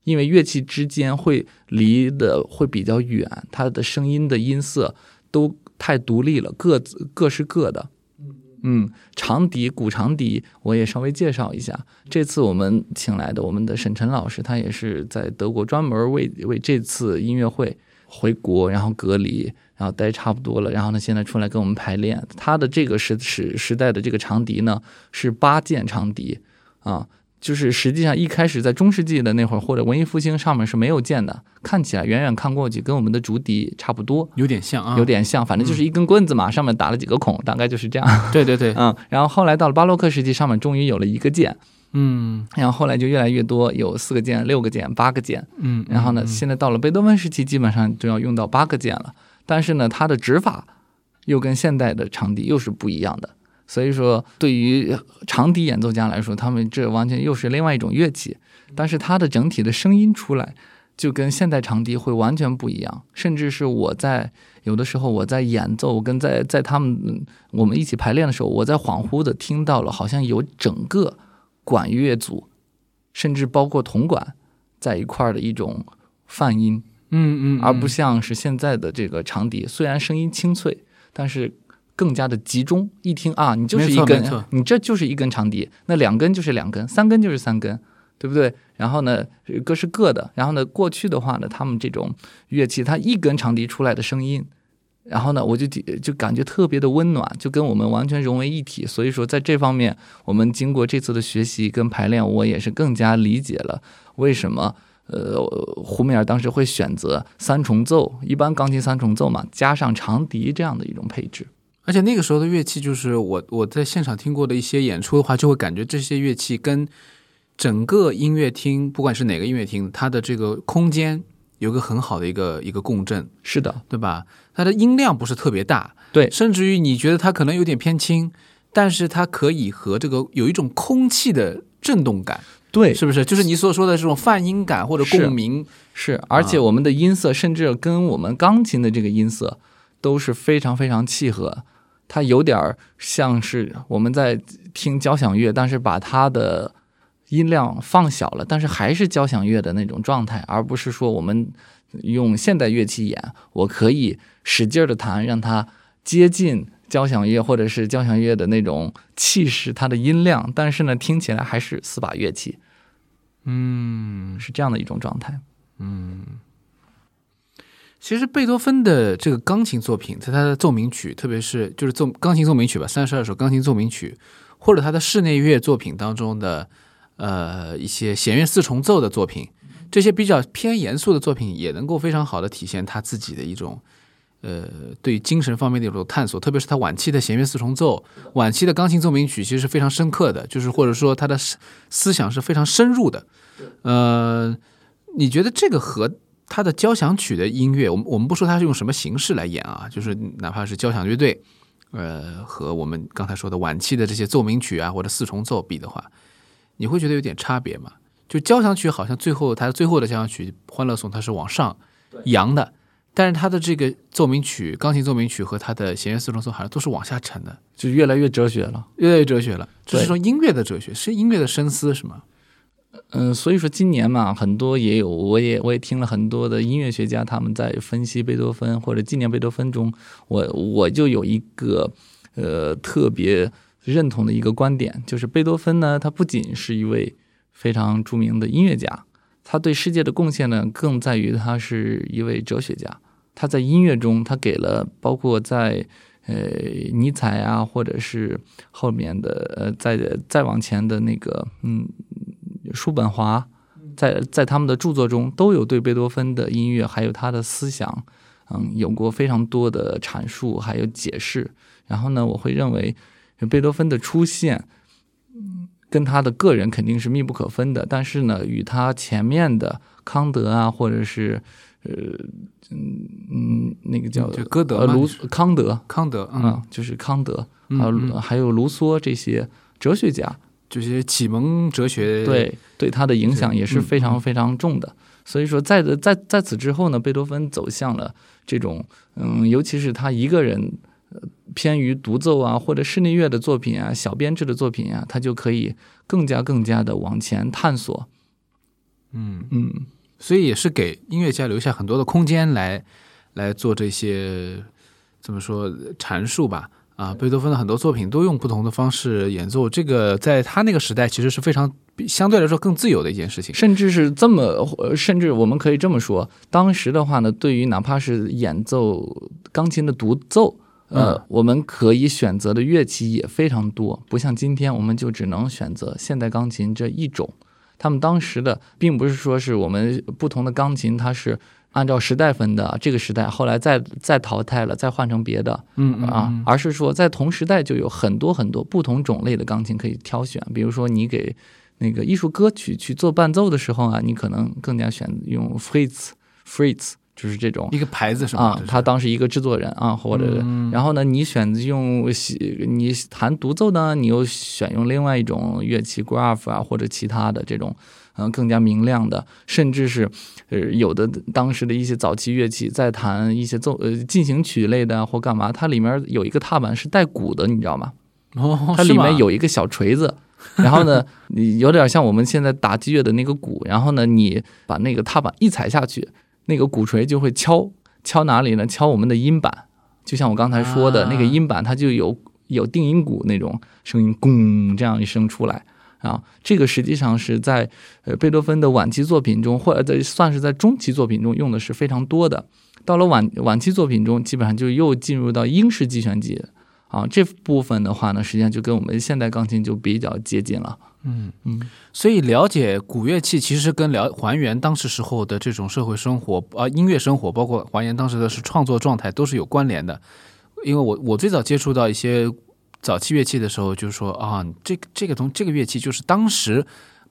因为乐器之间会离的会比较远，它的声音的音色都太独立了，各自各是各的。嗯，长笛、古长笛，我也稍微介绍一下。这次我们请来的我们的沈晨老师，他也是在德国专门为为这次音乐会回国，然后隔离，然后待差不多了，然后呢，现在出来跟我们排练。他的这个时时时代的这个长笛呢，是八件长笛啊，就是实际上一开始在中世纪的那会儿，或者文艺复兴上面是没有键的，看起来远远看过去跟我们的竹笛差不多，有点像啊，有点像，反正就是一根棍子嘛，上面打了几个孔，大概就是这样。[laughs] 对对对，嗯，然后后来到了巴洛克时期，上面终于有了一个键，嗯然后后来就越来越多，有四个键、六个键、八个键，嗯，然后呢，嗯现在到了贝多芬时期，基本上就要用到八个键了。但是呢，它的指法又跟现代的长笛又是不一样的。所以说，对于长笛演奏家来说，他们这完全又是另外一种乐器。但是它的整体的声音出来，就跟现代长笛会完全不一样，甚至是我在有的时候我在演奏跟在在他们嗯我们一起排练的时候，我在恍惚的听到了好像有整个管乐组，甚至包括铜管在一块儿的一种泛音，嗯嗯，而不像是现在的这个长笛，虽然声音清脆，但是更加的集中。一听啊，你就是一根你这就是一根长笛，那两根就是两根，三根就是三根，对不对？然后呢，各是各的。然后呢，过去的话呢，他们这种乐器，它一根长笛出来的声音。然后呢，我就就感觉特别的温暖，就跟我们完全融为一体。所以说，在这方面，我们经过这次的学习跟排练，我也是更加理解了为什么呃胡梅尔当时会选择三重奏，一般钢琴三重奏嘛，加上长笛这样的一种配置。而且那个时候的乐器，就是我我在现场听过的一些演出的话，就会感觉这些乐器跟整个音乐厅，不管是哪个音乐厅，它的这个空间有个很好的一个一个共振，是的，对吧？它的音量不是特别大，对甚至于你觉得它可能有点偏轻，但是它可以和这个有一种空气的震动感，对是不是？就是你所说的这种泛音感或者共鸣，是，而且我们的音色甚至跟我们钢琴的这个音色都是非常非常契合。它有点像是我们在听交响乐，但是把它的音量放小了，但是还是交响乐的那种状态，而不是说我们用现代乐器演，我可以使劲的弹，让它接近交响乐或者是交响乐的那种气势，它的音量，但是呢，听起来还是四把乐器，嗯，是这样的一种状态。其实贝多芬的这个钢琴作品，在他的奏鸣曲，特别是就是奏钢琴奏鸣曲吧，三十二首钢琴奏鸣曲，或者他的室内乐作品当中的呃一些弦乐四重奏的作品，这些比较偏严肃的作品，也能够非常好的体现他自己的一种呃对精神方面的一种探索。特别是他晚期的弦乐四重奏、晚期的钢琴奏鸣曲，其实是非常深刻的，就是或者说他的思思想是非常深入的。呃，你觉得这个和他的交响曲的音乐，我们我们不说他是用什么形式来演啊，就是哪怕是交响乐队，呃，和我们刚才说的晚期的这些奏鸣曲啊或者四重奏比的话，你会觉得有点差别吗？就交响曲好像最后它最后的交响曲《欢乐颂》它是往上扬的，但是它的这个奏鸣曲、钢琴奏鸣曲和它的弦乐四重奏好像都是往下沉的，就越来越哲学了。越来越哲学了。这是对说音乐的哲学，是音乐的深思，是吗？嗯，所以说今年嘛，很多也有，我也我也听了很多的音乐学家他们在分析贝多芬或者纪念贝多芬中，我我就有一个呃特别认同的一个观点，就是贝多芬呢，他不仅是一位非常著名的音乐家，他对世界的贡献呢，更在于他是一位哲学家。他在音乐中，他给了包括在呃尼采啊，或者是后面的呃再再往前的那个嗯叔本华，在在他们的著作中都有对贝多芬的音乐还有他的思想，嗯，有过非常多的阐述还有解释。然后呢，我会认为贝多芬的出现，嗯，跟他的个人肯定是密不可分的。但是呢，与他前面的康德啊，或者是呃嗯嗯那个叫就歌德呃卢康德，康德，嗯，嗯，就是康德，嗯还有嗯还有卢梭这些哲学家，这些启蒙哲学，对对他的影响也是非嗯常非常重的。所以说在，在在在此之后呢，贝多芬走向了这种，嗯，尤其是他一个人，呃，偏于独奏啊，或者室内乐的作品啊，小编制的作品啊，他就可以更加更加的往前探索。嗯，嗯，所以也是给音乐家留下很多的空间来来做这些怎么说阐述吧。啊，贝多芬的很多作品都用不同的方式演奏，这个在他那个时代其实是非常比相对来说更自由的一件事情。甚至是这么，呃甚至我们可以这么说，当时的话呢，对于哪怕是演奏钢琴的独奏。呃，嗯我们可以选择的乐器也非常多，不像今天我们就只能选择现代钢琴这一种。他们当时的并不是说是我们不同的钢琴，它是按照时代分的，这个时代后来再再淘汰了，再换成别的嗯嗯啊嗯，而是说在同时代就有很多很多不同种类的钢琴可以挑选。比如说你给那个艺术歌曲去做伴奏的时候啊，你可能更加选用 Fritz Fritz，就是这种一个牌子是吗？啊他当时一个制作人啊，或者、嗯然后呢，你选择用喜你弹独奏呢，你又选用另外一种乐器 graph 啊，或者其他的这种嗯、更加明亮的，甚至是呃有的当时的一些早期乐器在弹一些奏呃进行曲类的或干嘛，它里面有一个踏板是带鼓的，你知道吗？哦，它里面有一个小锤子，然后呢，你 [laughs] 有点像我们现在打击乐的那个鼓，然后呢，你把那个踏板一踩下去，那个鼓槌就会敲敲哪里呢？敲我们的音板，就像我刚才说的、啊那个音板，它就有有定音鼓那种声音，咣这样一声出来。啊，这个实际上是在呃贝多芬的晚期作品中，或者在算是在中期作品中用的是非常多的。到了晚晚期作品中，基本上就又进入到英式击弦机啊这部分的话呢，实际上就跟我们现代钢琴就比较接近了。嗯嗯，所以了解古乐器，其实跟了还原当时时候的这种社会生活啊、音乐生活，包括还原当时的是创作状态，都是有关联的。因为我我最早接触到一些早期乐器的时候，就是说啊，这个这个东这个乐器就是当时。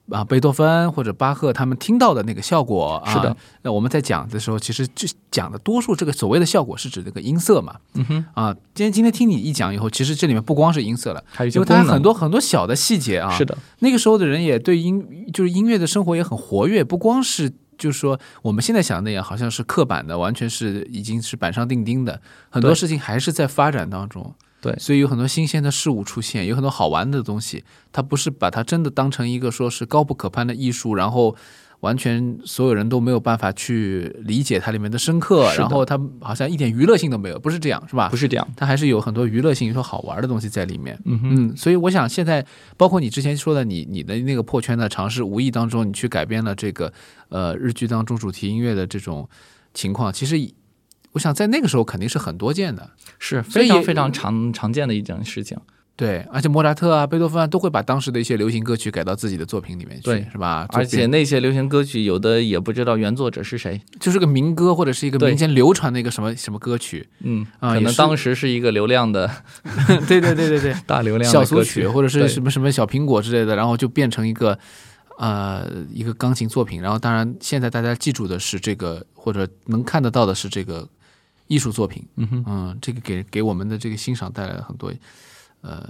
啊，贝多芬或者巴赫他们听到的那个效果啊，是的。那我们在讲的时候，其实就讲的多数这个所谓的效果是指这个音色嘛。嗯哼，啊，今天今天听你一讲以后，其实这里面不光是音色了，还有它很多很多小的细节啊。是的，那个时候的人也对音就是音乐的生活也很活跃，不光是就是说我们现在想的那样，好像是刻板的，完全是已经是板上钉钉的，很多事情还是在发展当中。对所以有很多新鲜的事物出现，有很多好玩的东西，它不是把它真的当成一个说是高不可攀的艺术，然后。完全所有人都没有办法去理解它里面的深刻，然后它好像一点娱乐性都没有，不是这样，是吧？不是这样。它还是有很多娱乐性、有很多好玩的东西在里面。嗯哼，嗯，所以我想现在包括你之前说的你你的那个破圈的尝试，无意当中你去改编了这个呃日剧当中主题音乐的这种情况，其实我想在那个时候肯定是很多见的。是非常非常常常见的一件事情。对，而且莫扎特啊、贝多芬啊都会把当时的一些流行歌曲改到自己的作品里面去，对是吧？而且那些流行歌曲，有的也不知道原作者是谁。就是个民歌或者是一个民间流传的一个什么什么歌曲，嗯，啊可能当时是一个流量的对对对对对，[laughs] 大流量的小组曲或者是什么什么小苹果之类的，然后就变成一个呃一个钢琴作品。然后当然现在大家记住的是这个，或者能看得到的是这个艺术作品。嗯哼，嗯，这个给给我们的这个欣赏带来了很多。呃，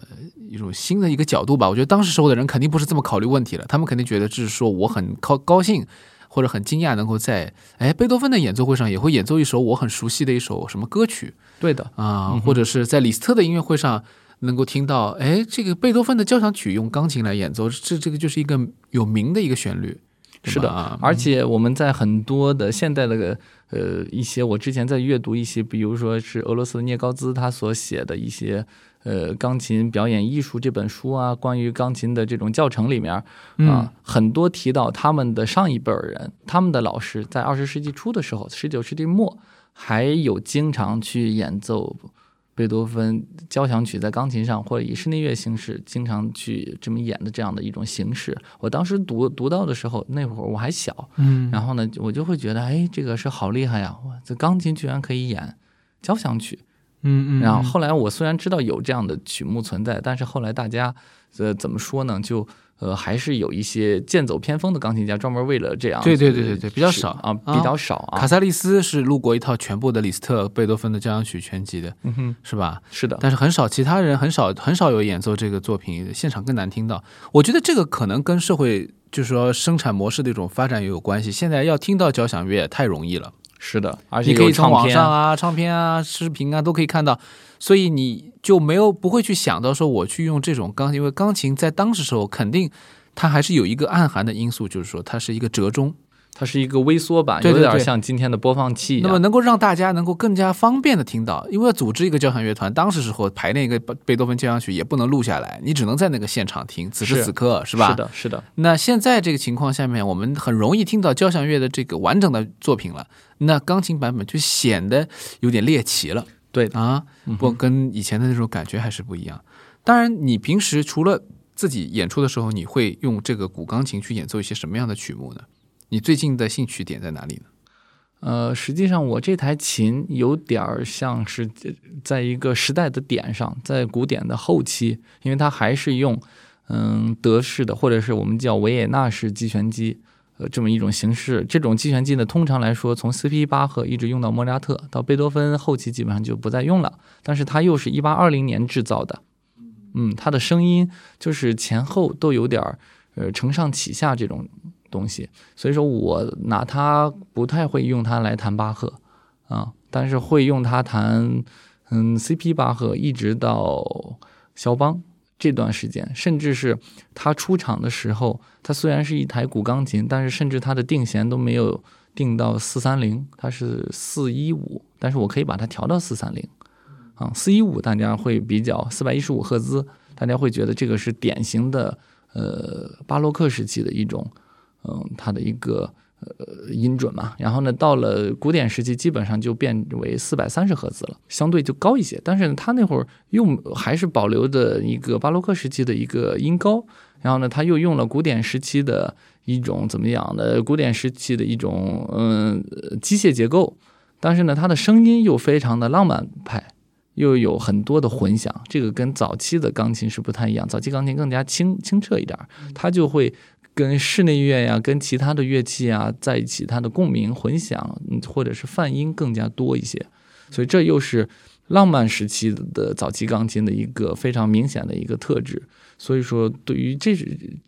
一种新的一个角度吧。我觉得当时时候的人肯定不是这么考虑问题了，他们肯定觉得就是说我很高高兴或者很惊讶，能够在哎贝多芬的演奏会上也会演奏一首我很熟悉的一首什么歌曲，对的，啊，嗯或者是在李斯特的音乐会上能够听到，哎，这个贝多芬的交响曲用钢琴来演奏，这这个就是一个有名的一个旋律，对是的而且我们在很多的现代的呃一些，我之前在阅读一些，比如说是俄罗斯的聂高兹他所写的一些呃钢琴表演艺术这本书啊，关于钢琴的这种教程里面啊、嗯很多提到他们的上一辈人，他们的老师在二十世纪初的时候，十九世纪末还有经常去演奏。贝多芬交响曲在钢琴上或者以室内乐形式经常去这么演的这样的一种形式，我当时读读到的时候，那会儿我还小，嗯，然后呢，我就会觉得，哎，这个是好厉害呀！哇，这钢琴居然可以演交响曲。嗯嗯，然后后来我虽然知道有这样的曲目存在，但是后来大家呃怎么说呢？就呃还是有一些剑走偏锋的钢琴家专门为了这样，对对对对对比较少啊，啊比较少啊。卡萨利斯是录过一套全部的李斯特、贝多芬的交响曲全集的，嗯哼，是吧？是的，但是很少，其他人很少很少有演奏这个作品，现场更难听到。我觉得这个可能跟社会就是说生产模式的一种发展也有关系。现在要听到交响乐太容易了。是的，而且你可以从网上啊、唱片啊、视频啊都可以看到，所以你就没有不会去想到说我去用这种钢琴，因为钢琴在当时时候肯定它还是有一个暗含的因素，就是说它是一个折中，它是一个微缩版，有点像今天的播放器。那么能够让大家能够更加方便的听到。因为要组织一个交响乐团，当时时候排练一个贝贝多芬交响曲也不能录下来，你只能在那个现场听，此时此刻是吧？是的，是的，那现在这个情况下面，我们很容易听到交响乐的这个完整的作品了，那钢琴版本就显得有点猎奇了。对啊，不跟以前的那种感觉还是不一样。当然，你平时除了自己演出的时候，你会用这个古钢琴去演奏一些什么样的曲目呢？你最近的兴趣点在哪里呢？呃，实际上我这台琴有点儿像是呃在一个时代的点上，在古典的后期，因为它还是用嗯德式的或者是我们叫维也纳式击弦机，呃这么一种形式。这种击弦机呢，通常来说从 C.P. 巴赫一直用到莫扎特，到贝多芬后期基本上就不再用了。但是它又是一八二零年制造的，嗯，它的声音就是前后都有点儿呃承上启下这种东西，所以说我拿它不太会用它来弹巴赫啊，但是会用它弹嗯 CP 巴赫，一直到肖邦这段时间，甚至是它出场的时候，它虽然是一台古钢琴，但是甚至它的定弦都没有定到四三零，它是四一五，但是我可以把它调到四三零啊，四一五大家会比较四百一十五赫兹，大家会觉得这个是典型的呃巴洛克时期的一种。嗯，它的一个呃音准嘛，然后呢，到了古典时期，基本上就变为四百三十赫兹了，相对就高一些。但是呢，它那会儿用还是保留的一个巴洛克时期的一个音高，然后呢，他又用了古典时期的一种怎么样的古典时期的一种嗯机械结构，但是呢，它的声音又非常的浪漫派，又有很多的混响，这个跟早期的钢琴是不太一样，早期钢琴更加清清澈一点，它就会。跟室内乐呀，跟其他的乐器啊在一起，它的共鸣混响，或者是泛音更加多一些，所以这又是浪漫时期的早期钢琴的一个非常明显的一个特质。所以说，对于这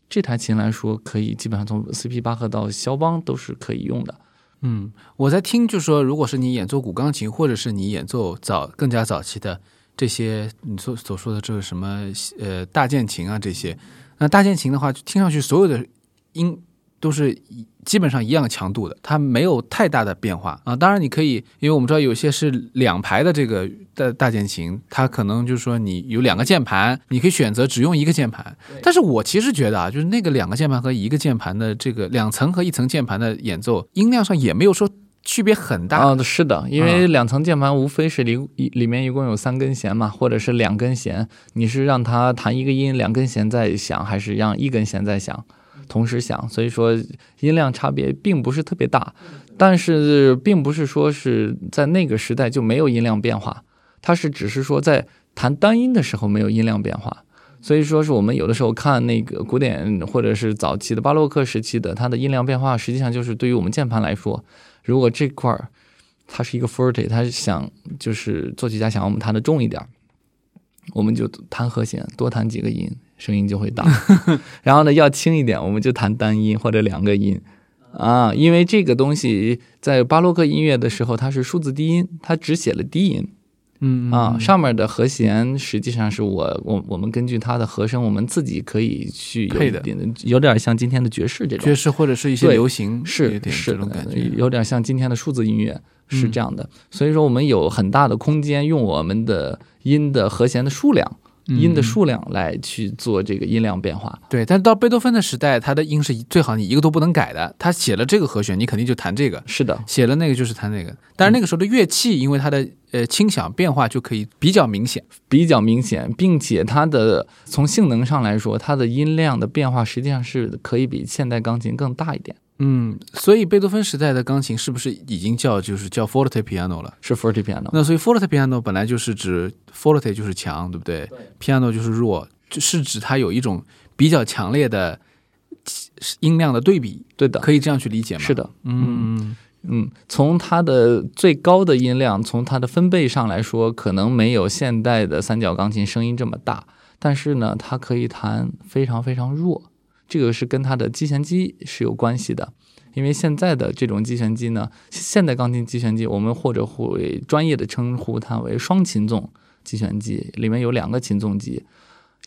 这台琴来说，可以基本上从 C P 巴赫到肖邦都是可以用的。嗯，我在听，就说，如果是你演奏古钢琴，或者是你演奏早更加早期的这些你所所说的这个什么呃大键琴啊这些。那大键琴的话，听上去所有的音都是基本上一样强度的，它没有太大的变化啊。当然，你可以，因为我们知道有些是两排的这个大大键琴，它可能就是说你有两个键盘，你可以选择只用一个键盘。但是我其实觉得啊，就是那个两个键盘和一个键盘的这个两层和一层键盘的演奏，音量上也没有说区别很大啊。是的，因为两层键盘无非是里里面一共有三根弦嘛，或者是两根弦，你是让它弹一个音，两根弦在响，还是让一根弦在响？同时响，所以说音量差别并不是特别大，但是并不是说是在那个时代就没有音量变化，它是只是说在弹单音的时候没有音量变化，所以说是我们有的时候看那个古典或者是早期的巴洛克时期的它的音量变化，实际上就是对于我们键盘来说，如果这块儿它是一个 forte，它想就是作曲家想要我们弹的重一点，我们就弹和弦多弹几个音。声音就会大，[laughs] 然后呢，要轻一点，我们就弹单音或者两个音啊，因为这个东西在巴洛克音乐的时候，它是数字低音，它只写了低音，嗯啊，上面的和弦实际上是我我我们根据它的和声，我们自己可以去配的，有点像今天的爵士这种爵士或者是一些流行，是是这种感觉，有点像今天的数字音乐是这样的，所以说我们有很大的空间用我们的音的和弦的数量。音的数量来去做这个音量变化，对。但是到贝多芬的时代，他的音是最好你一个都不能改的。他写了这个和弦，你肯定就弹这个。是的，写了那个就是弹那个。但是那个时候的乐器，因为它的呃轻响变化就可以比较明显，比较明显，并且它的从性能上来说，它的音量的变化实际上是可以比现代钢琴更大一点。嗯，所以贝多芬时代的钢琴是不是已经叫就是叫 forte piano 了？是 forte piano。那所以 forte piano 本来就是指 forte 就是强，对不对？piano 就是弱，就是指它有一种比较强烈的音量的对比。对的，可以这样去理解吗？是的，嗯嗯，嗯从它的最高的音量，从它的分贝上来说，可能没有现代的三角钢琴声音这么大，但是呢，它可以弹非常非常弱。这个是跟它的击弦机是有关系的，因为现在的这种击弦机呢，现代钢琴击弦机，我们或者会专业的称呼它为双琴纵击弦机，里面有两个琴纵机，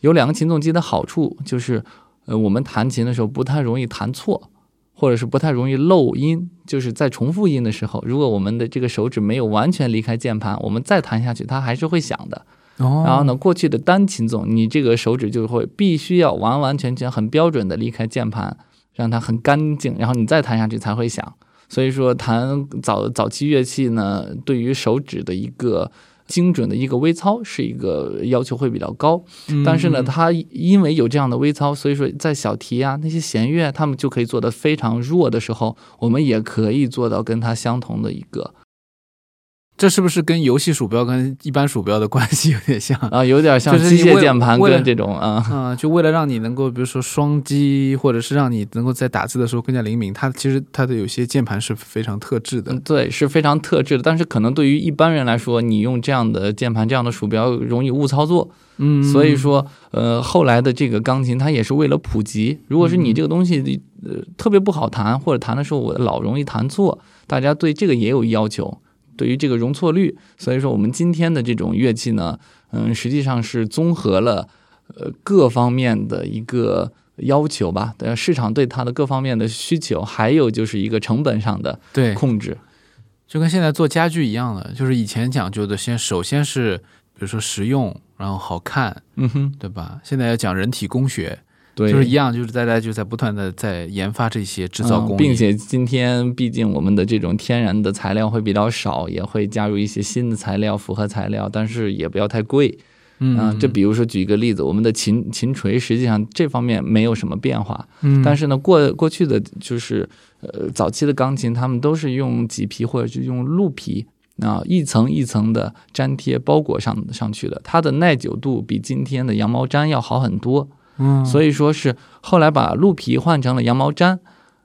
有两个琴纵机的好处就是，呃，我们弹琴的时候不太容易弹错，或者是不太容易漏音，就是在重复音的时候，如果我们的这个手指没有完全离开键盘，我们再弹下去，它还是会响的。然后呢，过去的单琴总，你这个手指就会必须要完完全全、很标准的离开键盘，让它很干净，然后你再弹下去才会响。所以说，弹早早期乐器呢，对于手指的一个精准的一个微操是一个要求会比较高。但是呢，它因为有这样的微操，所以说在小提啊那些弦乐，他们就可以做的非常弱的时候，我们也可以做到跟它相同的一个。这是不是跟游戏鼠标跟一般鼠标的关系有点像？啊，有点像机械键盘跟这种啊。啊、就为了让你能够，比如说双击，或者是让你能够在打字的时候更加灵敏，它其实它的有些键盘是非常特制的嗯，。对，是非常特制的，但是可能对于一般人来说，你用这样的键盘、这样的鼠标容易误操作，嗯，所以说，呃，后来的这个钢琴它也是为了普及。如果是你这个东西，呃，特别不好弹，或者弹的时候我老容易弹错，大家对这个也有要求，对于这个容错率。所以说，我们今天的这种乐器呢，嗯，实际上是综合了呃各方面的一个要求吧，呃，市场对它的各方面的需求，还有就是一个成本上的对，控制。就跟现在做家具一样的，就是以前讲究的先首先是比如说实用，然后好看，嗯哼，对吧？现在要讲人体工学，对，就是一样，就是大家就在不断的在研发这些制造工艺，嗯并且今天毕竟我们的这种天然的材料会比较少，也会加入一些新的材料、复合材料，但是也不要太贵。嗯啊，这比如说举一个例子，我们的琴琴锤实际上这方面没有什么变化，嗯，但是呢，过过去的就是呃早期的钢琴，他们都是用麂皮或者是用鹿皮。啊，一层一层的粘贴包裹上上去的，它的耐久度比今天的羊毛毡要好很多。嗯，所以说是后来把鹿皮换成了羊毛毡，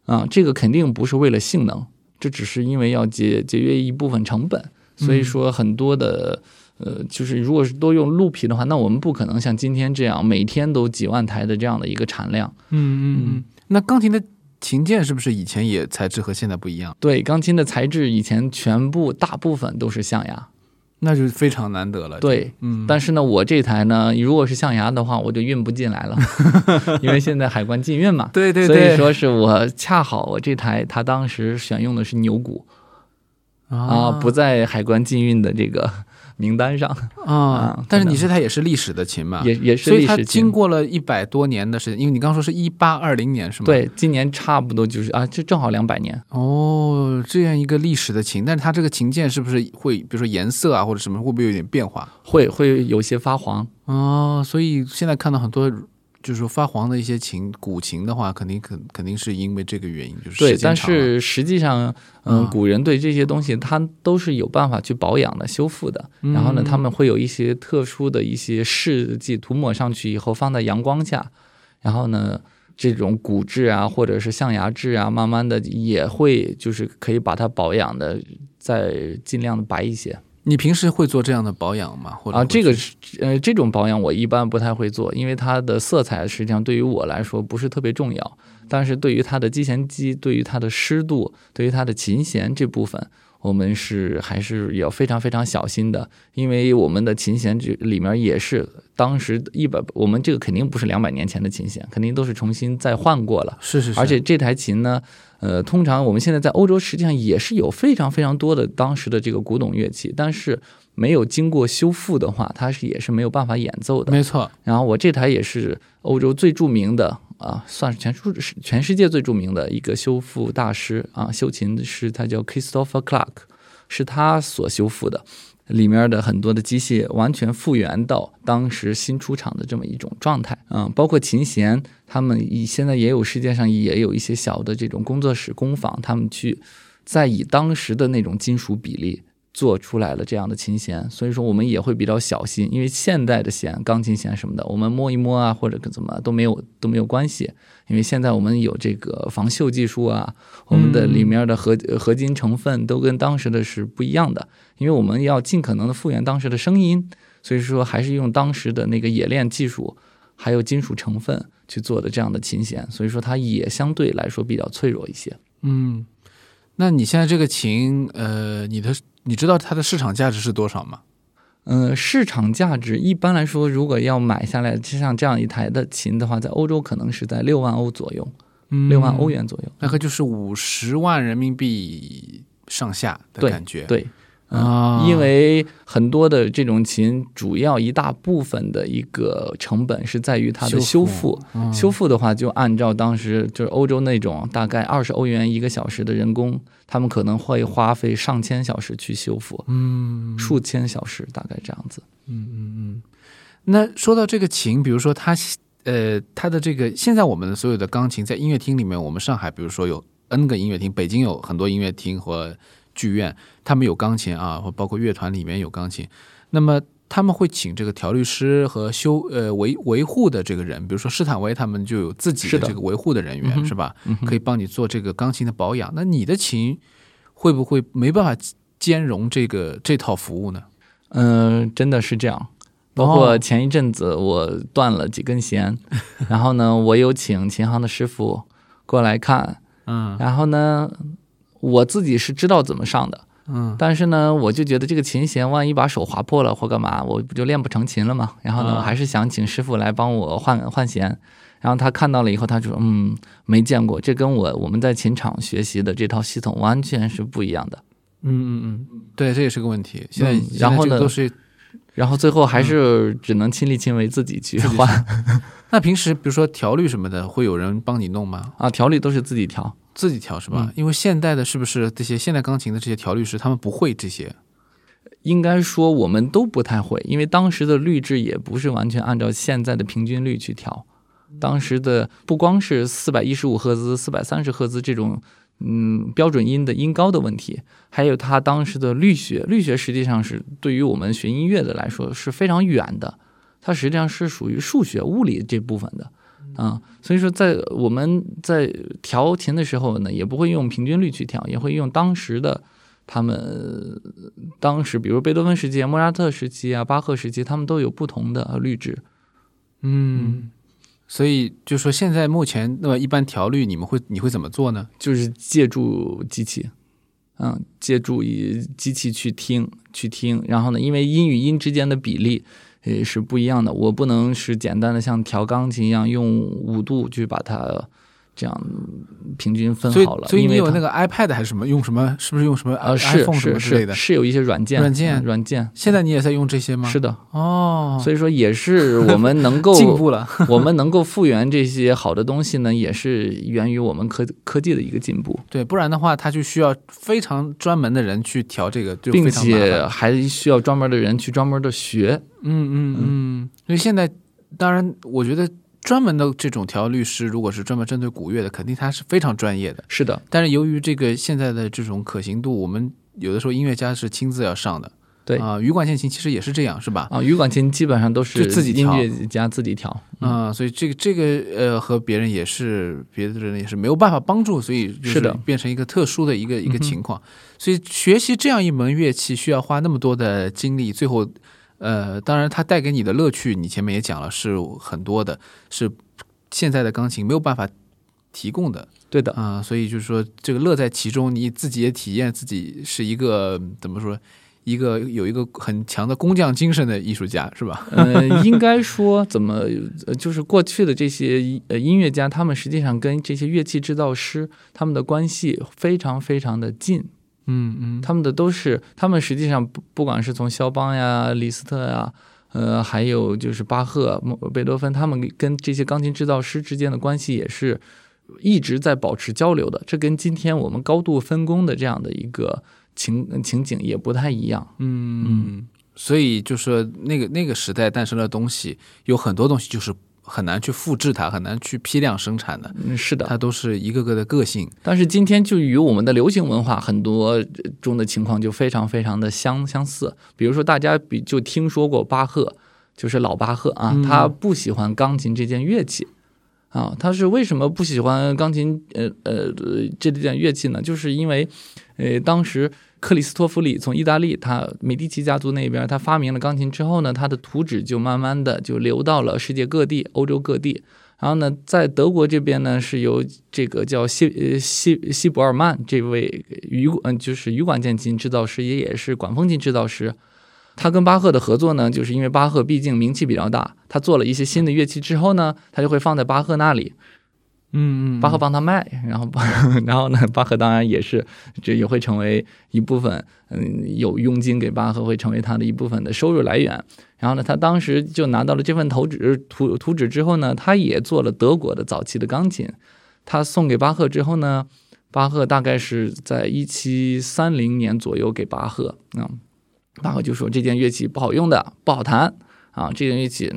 啊，这个肯定不是为了性能，这只是因为要节节约一部分成本。所以说很多的，呃，就是如果是都用鹿皮的话，那我们不可能像今天这样每天都几万台的这样的一个产量。嗯嗯嗯，那钢琴的琴键是不是以前也材质和现在不一样？对，钢琴的材质以前全部大部分都是象牙，那就非常难得了。对。嗯，但是呢，我这台呢，如果是象牙的话，我就运不进来了，[laughs] 因为现在海关禁运嘛。对对对，所以说是我恰好我这台它当时选用的是牛骨啊，不在海关禁运的这个名单上，啊啊，但是你是它也是历史的琴嘛？也也是所以它。经过了一百多年的时间，因为你刚刚说是一八二零年是吗？。对，今年差不多就是啊，这正好两百年。哦，这样一个历史的琴，但是它这个琴键是不是会，比如说颜色啊或者什么，会不会有点变化？会会有些发黄，哦，所以现在看到很多就是说发黄的一些琴，古琴的话，肯定肯肯定是因为这个原因，就是对，但是实际上，嗯，嗯。古人对这些东西他都是有办法去保养的、修复的。嗯然后呢，他们会有一些特殊的一些试剂涂抹上去以后，放在阳光下，然后呢，这种骨质啊，或者是象牙质啊，慢慢的也会就是可以把它保养的再尽量的白一些你平时会做这样的保养吗？或者啊。这个是呃，这种保养我一般不太会做，因为它的色彩实际上对于我来说不是特别重要，但是对于它的击弦机、对于它的湿度、对于它的琴弦这部分。我们是还是要非常非常小心的，因为我们的琴弦这里面也是当时一百，我们这个肯定不是两百年前的琴弦，肯定都是重新再换过了。是是是，而且这台琴呢，呃，通常我们现在在欧洲实际上也是有非常非常多的当时的这个古董乐器，但是没有经过修复的话，它是也是没有办法演奏的。没错，然后我这台也是欧洲最著名的啊，算是全世全世界最著名的一个修复大师啊，修琴师，他叫 Christopher Clark，是他所修复的。里面的很多的机械完全复原到当时新出厂的这么一种状态，嗯，包括琴弦，他们以现在也有世界上也有一些小的这种工作室工坊，他们去再以当时的那种金属比例做出来了这样的琴弦，所以说我们也会比较小心，因为现代的弦、钢琴弦什么的，我们摸一摸啊，或者怎么都没有都没有关系，因为现在我们有这个防锈技术啊，我们的里面的合合金成分都跟当时的是不一样的，因为我们要尽可能的复原当时的声音，所以说还是用当时的那个冶炼技术，还有金属成分去做的这样的琴弦，所以说它也相对来说比较脆弱一些。嗯，那你现在这个琴，呃，你的你知道它的市场价值是多少吗？嗯，市场价值一般来说，如果要买下来，就像这样一台的琴的话，在欧洲可能是在六万欧左右，嗯六万欧，元左右。大概就是五十万人民币上下的感觉。对，啊，因为很多的这种琴，主要一大部分的一个成本是在于它的修复。嗯修复的话，就按照当时就是欧洲那种大概二十欧元一个小时的人工，他们可能会花费上千小时去修复，嗯数千小时大概这样子。嗯嗯嗯那说到这个琴，比如说它，呃，它的这个现在我们的所有的钢琴在音乐厅里面，我们上海比如说有 N 个音乐厅，北京有很多音乐厅和剧院，他们有钢琴啊，或包括乐团里面有钢琴，那么他们会请这个调律师和修呃维维护的这个人，比如说施坦威他们就有自己的的这个维护的人员，是吧？嗯可以帮你做这个钢琴的保养。那你的琴会不会没办法兼容这个这套服务呢？嗯、真的是这样。包括前一阵子我断了几根弦，[laughs] 然后呢，我有请琴行的师傅过来看，嗯然后呢，我自己是知道怎么上的，嗯但是呢，我就觉得这个琴弦万一把手划破了或干嘛，我不就练不成琴了吗？然后呢，啊我还是想请师傅来帮我换换弦。然后他看到了以后，他就说：“嗯，没见过，这跟我我们在琴场学习的这套系统完全是不一样的。嗯嗯嗯，对，这也是个问题。现在、嗯然后呢都是然后最后还是只能亲力亲为自己去换 [laughs] 那平时比如说调律什么的，会有人帮你弄吗？啊，调律都是自己调。自己调是吧？嗯因为现代的是不是这些现代钢琴的这些调律师，他们不会这些？应该说我们都不太会，因为当时的律制也不是完全按照现在的平均律去调。当时的不光是四百一十五赫兹、四百三十赫兹这种嗯标准音的音高的问题，还有它当时的律学，律学实际上是对于我们学音乐的来说是非常远的，它实际上是属于数学、物理这部分的。啊、所以说，在我们在调琴的时候呢，也不会用平均律去调，也会用当时的他们当时，比如贝多芬时期、莫扎特时期啊、巴赫时期，他们都有不同的律制。嗯，所以就说现在目前那么一般调律，你们会你会怎么做呢？就是借助机器，嗯，借助以机器去听去听，然后呢，因为音与音之间的比例。也，是不一样的。我不能是简单的像调钢琴一样用五度去把它这样平均分好了。所以你有那个 iPad 还是什么？用什么？是不是用什么呃是 iPhone 什是么之类的是？是有一些软件软件嗯软件，现在你也在用这些吗？是的。哦，所以说也是我们能够 [laughs] 进步了。[laughs] 我们能够复原这些好的东西呢，也是源于我们科科技的一个进步，对，不然的话，他就需要非常专门的人去调这个，就并且。还需要专门的人去专门的学。嗯嗯嗯，所以现在当然，我觉得专门的这种调律师，如果是专门针对古乐的，肯定他是非常专业的。是的，但是由于这个现在的这种可行度，我们有的时候音乐家是亲自要上的。对啊、羽管键琴其实也是这样，是吧？啊，羽管琴基本上都是自己调音乐家自己调。啊、所以这个这个呃和别人也是别的人也是没有办法帮助，所以就是的变成一个特殊的一个一个情况。所以学习这样一门乐器需要花那么多的精力，最后呃，当然它带给你的乐趣，你前面也讲了是很多的，是现在的钢琴没有办法提供的对的，啊、所以就是说这个乐在其中，你自己也体验自己是一个怎么说？一个有一个很强的工匠精神的艺术家，是吧？[laughs] 呃，应该说怎么，呃就是过去的这些呃音乐家，他们实际上跟这些乐器制造师他们的关系非常非常的近。嗯嗯，他们的都是，他们实际上不不管是从肖邦呀、李斯特呀，呃，还有就是巴赫、莫贝多芬，他们跟这些钢琴制造师之间的关系也是一直在保持交流的。这跟今天我们高度分工的这样的一个情情景也不太一样。嗯，所以就是那个那个时代诞生的东西，有很多东西就是很难去复制它，很难去批量生产的，嗯，是的。它都是一个个的个性。但是今天就与我们的流行文化很多呃中的情况就非常非常的相相似。比如说，大家比就听说过巴赫，就是老巴赫啊，嗯他不喜欢钢琴这件乐器。啊，他是为什么不喜欢钢琴？呃呃，这件乐器呢？就是因为，呃，当时克里斯托弗里从意大利，他美第奇家族那边，他发明了钢琴之后呢，他的图纸就慢慢的就流到了世界各地，欧洲各地。然后呢，在德国这边呢，是由这个叫西呃西西伯尔曼这位羽管就是羽管键琴制造师，也也是管风琴制造师。他跟巴赫的合作呢，就是因为巴赫毕竟名气比较大，他做了一些新的乐器之后呢，他就会放在巴赫那里，嗯嗯，巴赫帮他卖，然后巴 [laughs] 然后呢，巴赫当然也是这也会成为一部分，嗯，有佣金给巴赫会成为他的一部分的收入来源。然后呢，他当时就拿到了这份图纸图图纸之后呢，他也做了德国的早期的钢琴，他送给巴赫之后呢，巴赫大概是在一七三零年左右给巴赫啊、巴赫就说这件乐器不好用的，不好弹啊，这件乐器。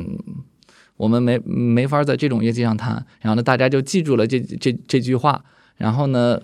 我们没没法在这种乐器上弹，然后呢，大家就记住了这这这句话，然后呢，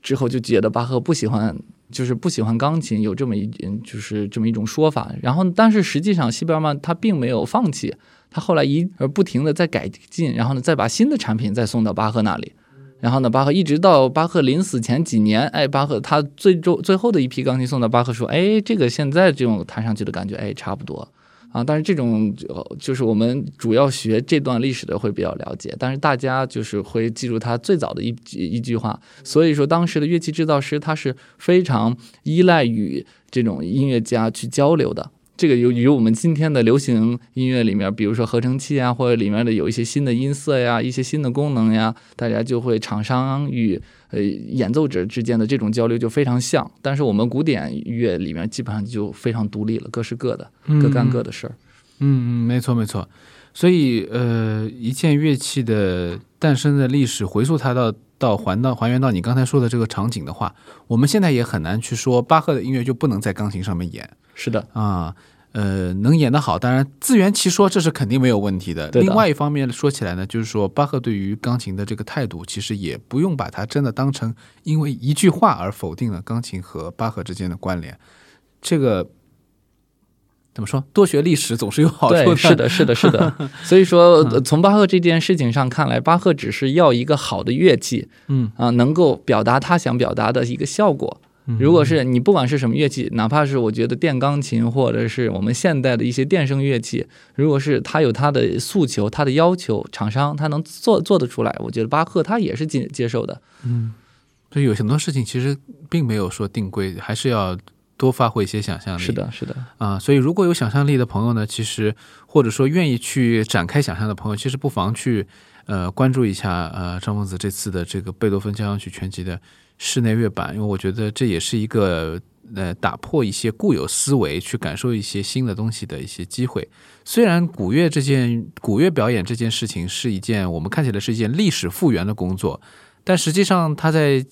之后就觉得巴赫不喜欢就是不喜欢钢琴，有这么一就是这么一种说法。然后，但是实际上，西贝尔曼他并没有放弃，他后来一而不停的在改进，然后呢，再把新的产品再送到巴赫那里。然后呢，巴赫一直到巴赫临死前几年，哎，巴赫他最终最后的一批钢琴送到巴赫说，哎，这个现在这种弹上去的感觉，哎，差不多啊。但是这种就就是我们主要学这段历史的会比较了解，但是大家就是会记住他最早的一一句话。所以说，当时的乐器制造师他是非常依赖于这种音乐家去交流的。这个由于我们今天的流行音乐里面，比如说合成器啊，或者里面的有一些新的音色呀，一些新的功能呀，大家就会厂商与呃演奏者之间的这种交流就非常像。但是我们古典乐里面基本上就非常独立了，各是各的，各干各的事儿。嗯嗯，没错没错。所以呃，一件乐器的诞生的历史，回溯它到到还到还原到你刚才说的这个场景的话，我们现在也很难去说巴赫的音乐就不能在钢琴上面演。是的啊。呃，能演得好，当然自圆其说，这是肯定没有问题的。另外一方面说起来呢，就是说巴赫对于钢琴的这个态度，其实也不用把它真的当成因为一句话而否定了钢琴和巴赫之间的关联。这个怎么说？多学历史总是有好处的。是的，是的，是的。[laughs] 所以说，从巴赫这件事情上看来，巴赫只是要一个好的乐器，嗯啊，能够表达他想表达的一个效果。如果是你不管是什么乐器，哪怕是我觉得电钢琴或者是我们现代的一些电声乐器，如果是他有他的诉求、他的要求，厂商他能做做得出来，我觉得巴赫他也是接接受的。嗯，所以有很多事情其实并没有说定规，还是要多发挥一些想象力。是的，是的啊，所以如果有想象力的朋友呢，其实或者说愿意去展开想象的朋友，其实不妨去呃关注一下呃张凤子这次的这个贝多芬交响曲全集的。室内乐版，因为我觉得这也是一个呃打破一些固有思维，去感受一些新的东西的一些机会。虽然古乐这件古乐表演这件事情是一件我们看起来是一件历史复原的工作，但实际上它在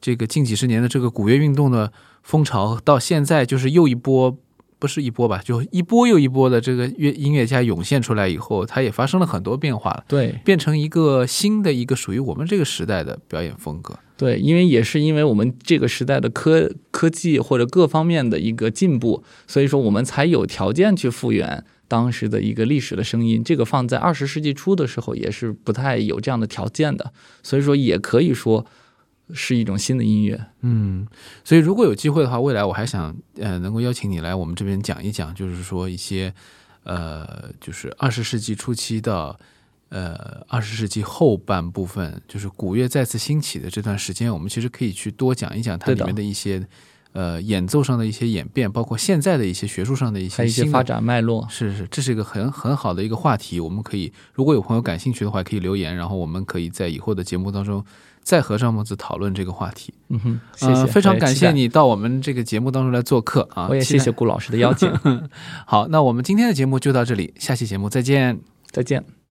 这个近几十年的这个古乐运动的风潮到现在，就是又一波。不是一波吧，就一波又一波的这个乐音乐家涌现出来以后，它也发生了很多变化了。对，变成一个新的一个属于我们这个时代的表演风格。对，因为也是因为我们这个时代的科科技或者各方面的一个进步，所以说我们才有条件去复原当时的一个历史的声音。这个放在二十世纪初的时候也是不太有这样的条件的，所以说也可以说。是一种新的音乐，嗯，所以如果有机会的话，未来我还想呃能够邀请你来我们这边讲一讲，就是说一些呃，就是二十世纪初期到呃二十世纪后半部分，就是古乐再次兴起的这段时间，我们其实可以去多讲一讲它里面的一些呃演奏上的一些演变，包括现在的一些学术上的一些一些发展脉络。是是，这是一个很很好的一个话题，我们可以如果有朋友感兴趣的话，可以留言，然后我们可以在以后的节目当中。再和张孟子讨论这个话题，嗯哼，谢谢，非常感谢你到我们这个节目当中来做客啊！我也谢谢顾老师的邀请。[laughs] 好，那我们今天的节目就到这里，下期节目再见，再见。